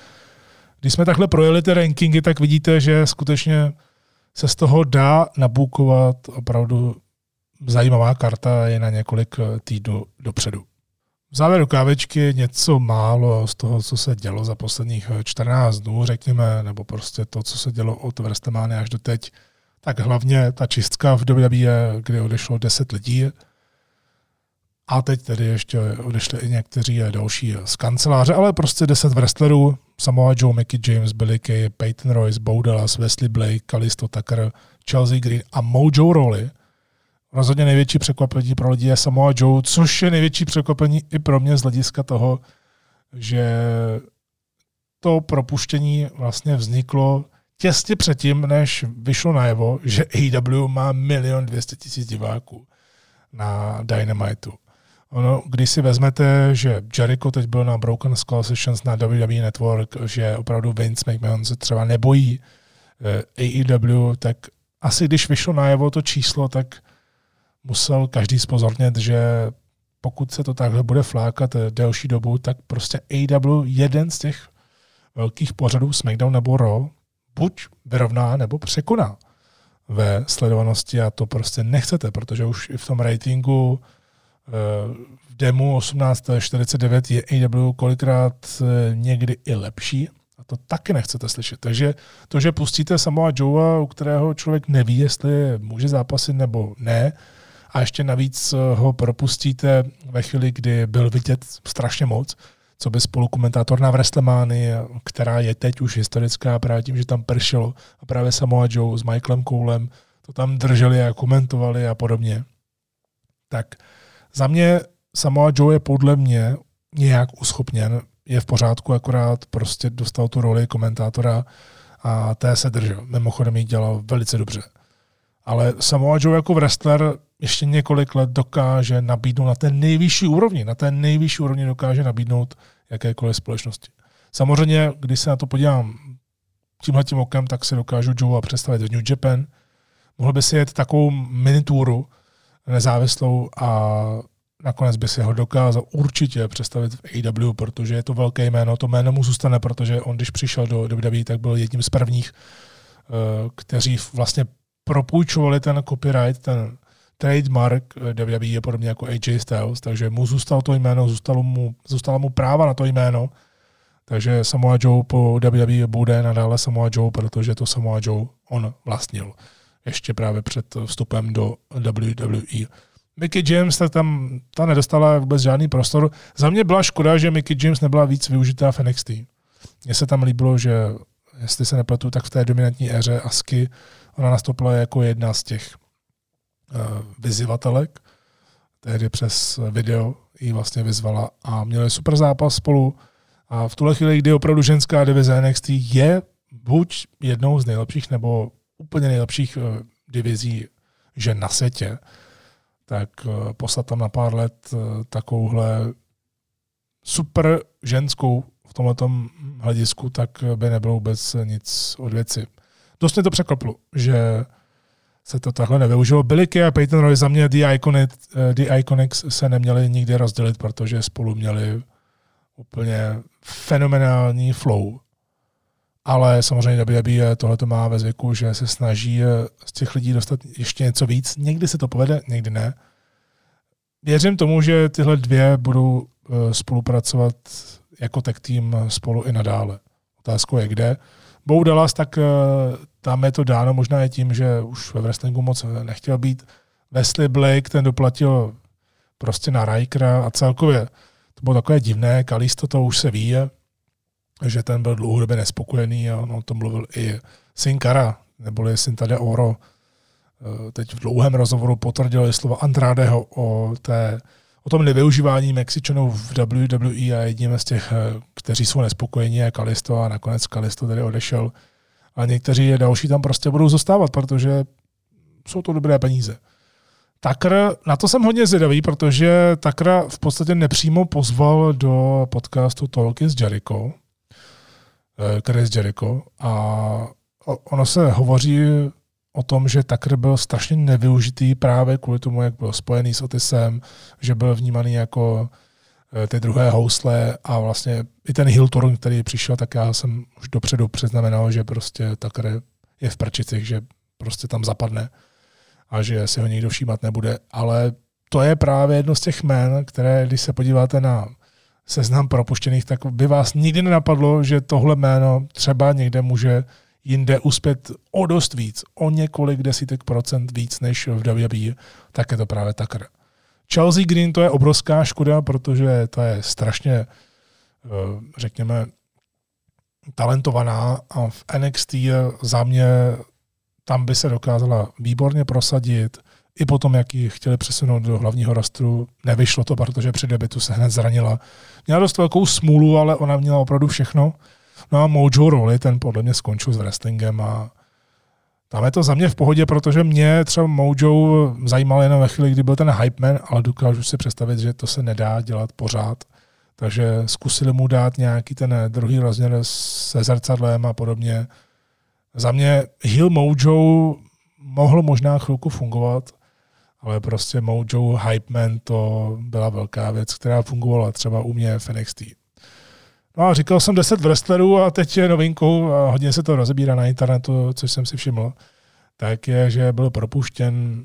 když jsme takhle projeli ty rankingy, tak vidíte, že skutečně se z toho dá nabukovat opravdu zajímavá karta je na několik eh, týdnů dopředu. V závěru kávečky něco málo z toho, co se dělo za posledních 14 eh, dnů, řekněme, nebo prostě to, co se dělo od Vrstemány až do teď tak hlavně ta čistka v WWE, kdy odešlo 10 lidí, a teď tedy ještě odešli i někteří další z kanceláře, ale prostě 10 wrestlerů, Samoa Joe, Mickey James, Billy Kay, Peyton Royce, Bo Dallas, Wesley Blake, Kalisto Tucker, Chelsea Green a Mojo Rawley. Rozhodně největší překvapení pro lidi je Samoa Joe, což je největší překvapení i pro mě z hlediska toho, že to propuštění vlastně vzniklo těsně předtím, než vyšlo najevo, že AEW má milion dvěstě tisíc diváků na Dynamitu. Ono, když si vezmete, že Jericho teď byl na Broken Skull Sessions na WWE Network, že opravdu Vince McMahon se třeba nebojí eh, AEW, tak asi když vyšlo najevo to číslo, tak musel každý spozornit, že pokud se to takhle bude flákat delší dobu, tak prostě AEW jeden z těch velkých pořadů SmackDown nebo Raw buď vyrovná nebo překoná ve sledovanosti a to prostě nechcete, protože už i v tom ratingu eh, v demo 1849 je AW kolikrát eh, někdy i lepší a to taky nechcete slyšet. Takže to, že pustíte Samoa Joea, u kterého člověk neví, jestli může zápasit nebo ne, a ještě navíc eh, ho propustíte ve chvíli, kdy byl vidět strašně moc, co by spolukomentátor na Wrestlemany, která je teď už historická právě tím, že tam pršelo a právě Samoa Joe s Michaelem Coolem to tam drželi a komentovali a podobně. Tak za mě Samoa Joe je podle mě nějak uschopněn, je v pořádku, akorát prostě dostal tu roli komentátora a té se držel. Mimochodem ji dělal velice dobře. Ale Samoa Joe jako wrestler ještě několik let dokáže nabídnout na té nejvyšší úrovni. Na té nejvyšší úrovni dokáže nabídnout jakékoliv společnosti. Samozřejmě, když se na to podívám tímhle tím okem, tak si dokážu Joe představit v New Japan. Mohl by si jet takovou minituru nezávislou a nakonec by si ho dokázal určitě představit v AW, protože je to velké jméno, to jméno mu zůstane, protože on, když přišel do WWE, tak byl jedním z prvních, eh, kteří vlastně propůjčovali ten copyright, ten trademark eh, WWE je podobně jako AJ Styles, takže mu zůstalo to jméno, zůstalo mu, zůstalo mu práva na to jméno, takže Samoa Joe po WWE bude nadále Samoa Joe, protože to Samoa Joe on vlastnil ještě právě před vstupem do WWE. Mickey James, tak tam ta nedostala vůbec žádný prostor. Za mě byla škoda, že Mickey James nebyla víc využitá v NXT. Mně se tam líbilo, že jestli se nepletu, tak v té dominantní éře Asky ona nastoupila jako jedna z těch Eh, vyzývatelek. Tehdy přes video ji vlastně vyzvala a měli super zápas spolu. A v tuhle chvíli, kdy opravdu ženská divize NXT je buď jednou z nejlepších nebo úplně nejlepších uh, divizí žen na světě, tak uh, poslat tam na pár let uh, takovouhle super ženskou v tomto hledisku, tak by nebylo vůbec nic od věci. Dost mě to překvapilo, že se to takhle nevyužilo. Billiky a Peyton Roy za mě The, Iconic, The Iconics se neměli nikdy rozdělit, protože spolu měli úplně fenomenální flow. Ale samozřejmě WWE tohle to má ve zvyku, že se snaží z těch lidí dostat ještě něco víc. Někdy se to povede, někdy ne. Věřím tomu, že tyhle dvě budou eh, spolupracovat jako tech tým spolu i nadále. Otázkou je kde. Bou Dallas, tak eh, tam je to dáno možná i tím, že už ve wrestlingu moc nechtěl být. Wesley Blake, ten doplatil prostě na Rikera a celkově to bylo takové divné, Kalisto to už se ví, že ten byl dlouhodobě nespokojený a on o tom mluvil i syn Kara, neboli syn tady Oro. Eh, teď v dlouhém rozhovoru potvrdil slova Andradeho o, té, o tom nevyužívání Mexičanů v WWE a jedním z těch, eh, kteří jsou nespokojení je Kalisto a nakonec Kalisto tady odešel. A někteří další tam prostě budou zůstávat, protože jsou to dobré peníze. Takr, na to jsem hodně zvědavý, protože Takra v podstatě nepřímo pozval do podcastu Talk is Jericho, eh, Chris Jericho, a ono se hovoří o tom, že Takr byl strašně nevyužitý právě kvůli tomu, jak byl spojený s Otisem, že byl vnímaný jako ty druhé housle a vlastně i ten Hill Turn, který přišel, tak já jsem už dopředu předznamenal, že prostě Takr je v prčicích, že prostě tam zapadne a že si ho nikdo všímat nebude. Ale to je právě jedno z těch jmén, které, když se podíváte na seznam propuštěných, tak by vás nikdy nenapadlo, že tohle jméno třeba někde může jinde uspět o dost víc, o několik desítek procent víc než v WWE, tak je to právě Tucker. Chelsea Green to je obrovská škoda, protože to je strašně, eh, řekněme, talentovaná a v NXT za mě tam by se dokázala výborně prosadit. I potom, jak ji chtěli přesunout do hlavního rastru, nevyšlo to, protože při debitu se hned zranila. Měla dost velkou smůlu, ale ona měla opravdu všechno. No a Mojo Roli, ten podle mě skončil s wrestlingem a tam je to za mě v pohodě, protože mě třeba Mojo zajímal jenom ve chvíli, kdy byl ten hype man, ale dokážu si představit, že to se nedá dělat pořád. Takže zkusili mu dát nějaký ten druhý rozměr se zrcadlem a podobně. Za mě Hill Mojo mohl možná chvilku fungovat, ale prostě Mojo Hype Man to byla velká věc, která fungovala třeba u mě v NXT. No a říkal jsem 10 wrestlerů a teď je novinkou, a hodně se to rozebírá na internetu, což jsem si všiml, tak je, že byl propuštěn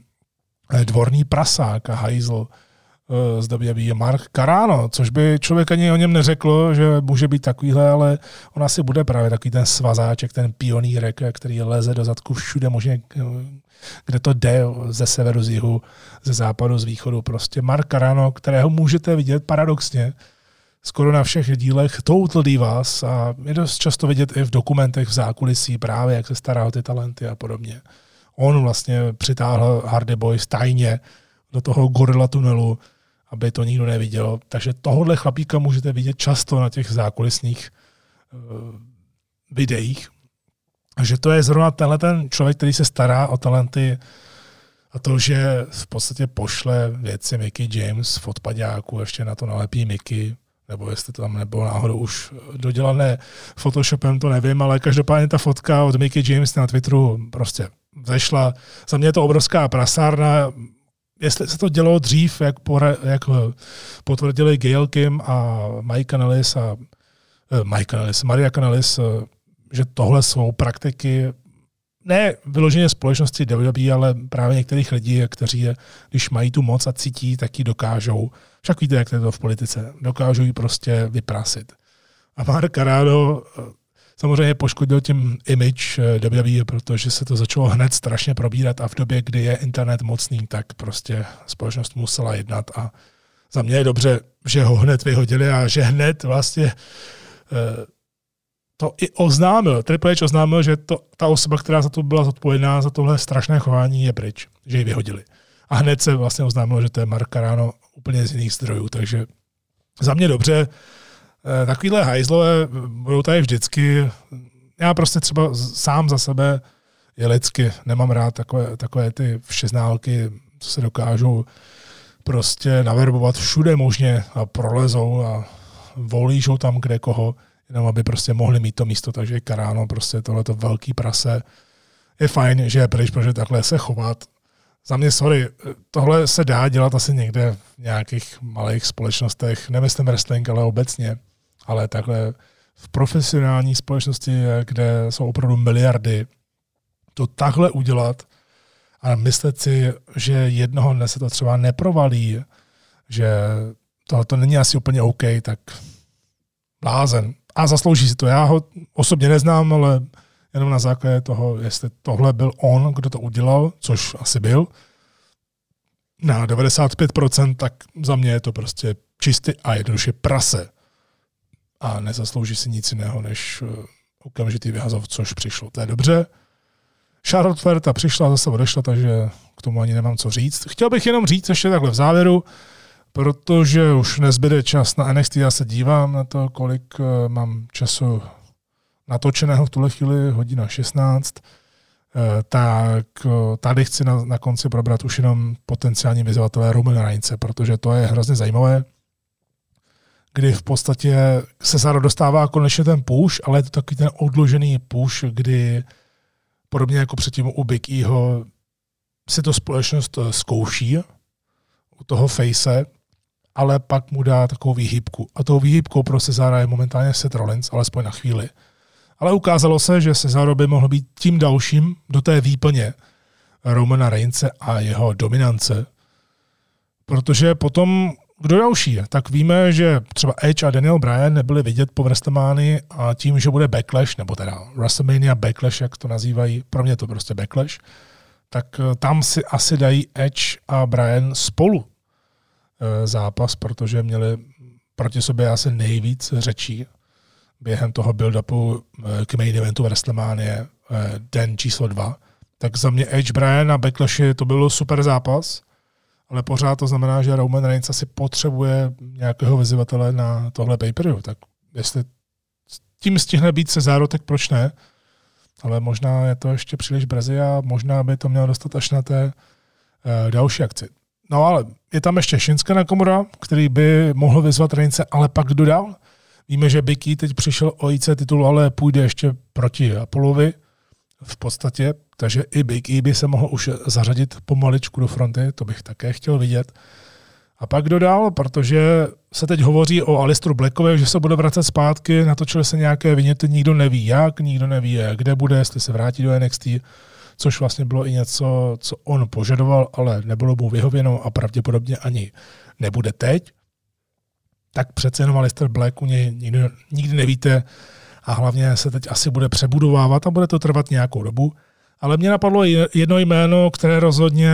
dvorní prasák a hajzl z WWE Mark Carano, což by člověk ani o něm neřekl, že může být takovýhle, ale on asi bude právě takový ten svazáček, ten pionýrek, který leze do zadku všude možně, kde to jde, ze severu, z jihu, ze západu, z východu. Prostě Mark Carano, kterého můžete vidět paradoxně skoro na všech dílech Total Divas a je dost často vidět i v dokumentech v zákulisí právě, jak se stará o ty talenty a podobně. On vlastně přitáhl Hardy Boys tajně do toho gorilla tunelu, aby to nikdo neviděl. Takže tohohle chlapíka můžete vidět často na těch zákulisních uh, videích. že to je zrovna tenhle ten člověk, který se stará o talenty a to, že v podstatě pošle věci Mickey James v odpadáku, ještě na to nalepí Mickey, nebo jestli to tam nebylo náhodou už dodělané Photoshopem, to nevím, ale každopádně ta fotka od Mickey James na Twitteru prostě zešla. Za mě je to obrovská prasárna, jestli se to dělo dřív, jak, pora, jak eh, potvrdili Gail Kim a Mike Canalis a uh, Mike Canalis, Maria Canalis, uh, že tohle jsou praktiky ne vyloženě společnosti WWE, ale právě některých lidí, kteří, když mají tu moc a cítí, tak ji dokážou. Však víte, jak to je to v politice. Dokážou ji prostě vyprasit. A Mark Carrado samozřejmě poškodil tím image eh, WWE, protože se to začalo hned strašně probírat a v době, kdy je internet mocný, tak prostě společnost musela jednat a za mě je dobře, že ho hned vyhodili a že hned vlastně eh, to i oznámil. Triple H oznámil, že to, ta osoba, která za to byla zodpovědná, za tohle strašné chování, je pryč, že ji vyhodili. A hned se vlastně oznámilo, že to je Mark Carano úplně z jiných zdrojů, takže za mě dobře. Eh, takovýhle hajzlové budou tady vždycky. Já prostě třeba sám za sebe je lidsky, nemám rád takové, takové ty všeználky, co se dokážou prostě naverbovat všude možně a prolezou a volížou tam kde koho, jenom aby prostě mohli mít to místo, takže Karáno, prostě tohleto velký prase, je fajn, že je pryč, protože takhle se chovat. Za mě, sorry, tohle se dá dělat asi někde v nějakých malých společnostech, nemyslím wrestling, ale obecně, ale takhle v profesionální společnosti, kde jsou opravdu miliardy, to takhle udělat a myslet si, že jednoho dne se to třeba neprovalí, že tohle to není asi úplně OK, tak blázen. A zaslouží si to. Já ho osobně neznám, ale jenom na základě toho, jestli tohle byl on, kdo to udělal, což asi byl, na 95%, tak za mě je to prostě čistý a jednoduše prase. A nezaslouží si nic jiného, než eh, okamžitý vyhazov, což přišlo. To je dobře. Charlotte Flair ta přišla, zase odešla, takže k tomu ani nemám co říct. Chtěl bych jenom říct ještě takhle v závěru, protože už nezbyde čas na NXT, já se dívám na to, kolik eh, mám času natočeného v tuhle chvíli, hodina 16, eh, tak eh, tady chci na, na konci probrat už jenom potenciální vyzvatelé Roman Reince, protože to je hrozně zajímavé, kdy v podstatě se Sara dostává konečně ten push, ale je to takový ten odložený push, kdy podobně jako předtím u Big Eho si to společnost eh, zkouší u toho face, ale pak mu dá takovou výhybku. A tou výhybkou pro Cezara je momentálně Seth Rollins, alespoň na chvíli. Ale ukázalo se, že Cesaro by mohl být tím dalším do té výplně Romana Reince a jeho dominance. Protože potom, kdo další je? Tak víme, že třeba Edge a Daniel Bryan nebyli vidět po WrestleMania a tím, že bude Backlash, nebo teda WrestleMania Backlash, jak to nazývají, pro mě to prostě Backlash, tak eh, tam si asi dají Edge a Bryan spolu eh, zápas, protože měli proti sobě asi nejvíc řečí během toho build-upu eh, k main eventu WrestleMania den číslo dva. Tak za mě Edge Bryan na Backlashi to byl super zápas, ale pořád to znamená, že Roman Reigns asi potřebuje nějakého vyzývatele na tohle pay Tak jestli tím stihne být se zárotek, proč ne? Ale možná je to ještě příliš brzy a možná by to mělo dostat až na té uh, další akci. No ale je tam ještě Shinsuke Nakamura, který by mohl vyzvat Reince, ale pak dodal. Víme, že Biki teď přišel o IC titul, ale půjde ještě proti Apollovi v podstatě, takže i Big E by se mohl už zařadit pomaličku do fronty, to bych také chtěl vidět. A pak dodal, protože se teď hovoří o Alistru Blackovi, že se bude vracet zpátky, natočily se nějaké viněty, nikdo neví jak, nikdo neví, kde bude, jestli se vrátí do NXT, což vlastně bylo i něco, co on požadoval, ale nebylo mu vyhověno a pravděpodobně ani nebude teď. Tak přece jenom Alistair Black u něj nikdy, nikdy nevíte, a hlavně se teď asi bude přebudovávat a bude to trvat nějakou dobu. Ale mě napadlo jedno jméno, které rozhodně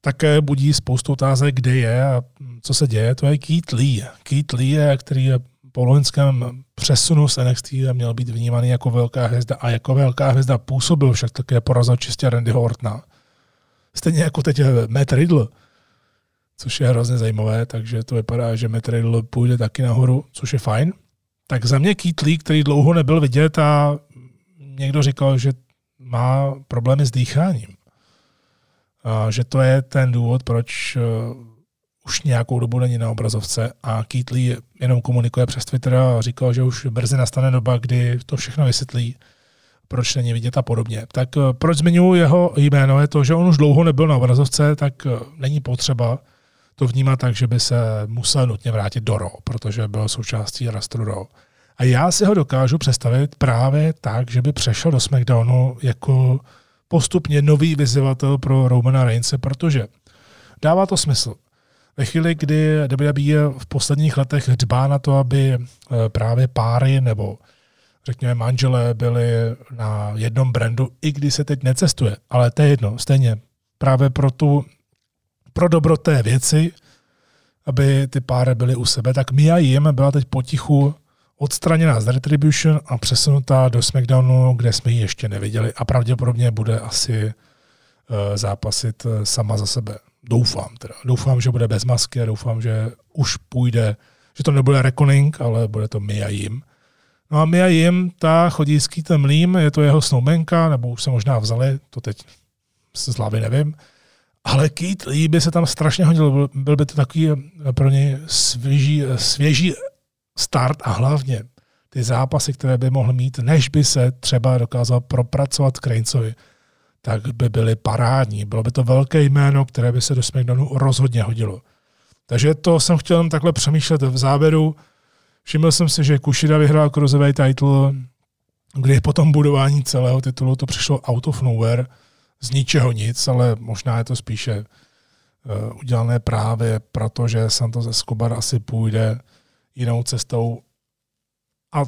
také budí spoustu otázek, kde je a co se děje, to je Keith Lee. Keith Lee, který je po loňském přesunu z NXT a měl být vnímaný jako velká hvězda a jako velká hvězda působil, však také porazil čistě Randyho Ortona. Stejně jako teď Matt Riddle, což je hrozně zajímavé, takže to vypadá, že Riddle půjde taky nahoru, což je fajn. Tak za mě Keith který dlouho nebyl vidět a někdo říkal, že má problémy s dýcháním. A že to je ten důvod, proč uh, už nějakou dobu není na obrazovce a Keith jenom komunikuje přes Twitter a říkal, že už brzy nastane doba, kdy to všechno vysvětlí, proč není vidět a podobně. Tak uh, proč zmiňuji jeho jméno je to, že on už dlouho nebyl na obrazovce, tak uh, není potřeba to vnímat tak, že by se musel nutně vrátit do Raw, protože byl součástí rastru Raw. A já si ho dokážu představit právě tak, že by přešel do SmackDownu jako postupně nový vyzývatel pro Romana Reince, protože dává to smysl. Ve chvíli, kdy WWE v posledních letech dbá na to, aby eh, právě páry nebo řekněme manželé byli na jednom brandu, i když se teď necestuje, ale to je jedno, stejně právě pro tu pro dobro té věci, aby ty páry byly u sebe, tak Mia Jim byla teď potichu odstraněná z Retribution a přesunutá do SmackDownu, kde jsme ji ještě neviděli a pravděpodobně bude asi uh, zápasit uh, sama za sebe. Doufám teda. Doufám, že bude bez masky a doufám, že už půjde, že to nebude Reckoning, ale bude to Mia Jim No a my a jim ta chodí s Keithem Leem, je to jeho snoubenka, nebo už se možná vzali, to teď z hlavy nevím. Ale Keith Lee by se tam strašně hodil, byl by to takový pro něj svěží, svěží start a hlavně ty zápasy, které by mohl mít, než by se třeba dokázal propracovat Krejcovi, tak by byly parádní. Bylo by to velké jméno, které by se do SmackDownu rozhodně hodilo. Takže to jsem chtěl jen takhle přemýšlet v závěru. Všiml jsem si, že Kushida vyhrál Cruiserweight title, kdy po tom budování celého titulu to přišlo out of nowhere, z ničeho nic, ale možná je to spíše uh, udělané právě proto, že Santos Escobar asi půjde jinou cestou. A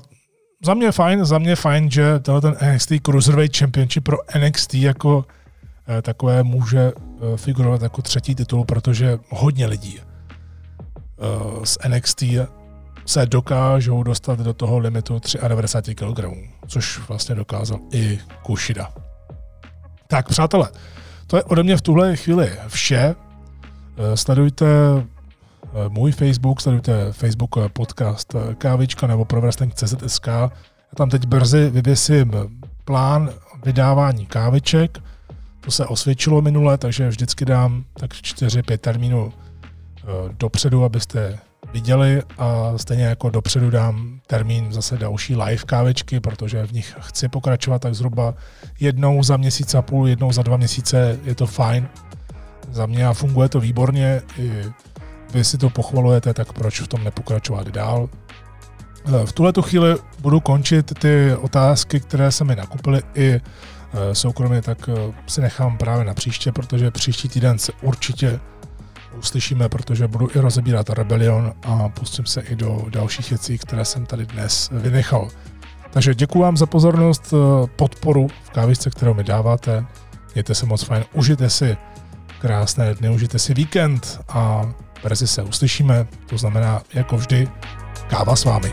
za mě fajn, za mě fajn, že ten NXT Cruiserweight Championship pro NXT jako eh, takové může eh, figurovat jako třetí titul, protože hodně lidí eh, z NXT se dokážou dostat do toho limitu 93 kg, což vlastně dokázal i Kushida. Tak přátelé, to je ode mě v tuhle chvíli vše. Sledujte můj Facebook, sledujte Facebook podcast Kávička nebo CZSK. Já tam teď brzy vyvěsím plán vydávání káviček. To se osvědčilo minule, takže vždycky dám tak 4-5 termínů eh, dopředu, abyste viděli a stejně jako dopředu dám termín zase další live kávečky, protože v nich chci pokračovat tak zhruba jednou za měsíc a půl, jednou za dva měsíce, je to fajn. Za mě a funguje to výborně, i vy si to pochvalujete, tak proč v tom nepokračovat dál? Eh, v tuhle chvíli budu končit ty otázky, které se mi nakupily i eh, soukromně, tak eh, si nechám právě na příště, protože příští týden se určitě uslyšíme, protože budu i rozebírat Rebellion a pustím se i do dalších věcí, které jsem tady dnes vynechal. Takže děkuji vám za pozornost, podporu v kávisce, kterou mi dáváte. Mějte se moc fajn, užijte si krásné dny, užijte si víkend a brzy se uslyšíme, to znamená jako vždy káva s vámi.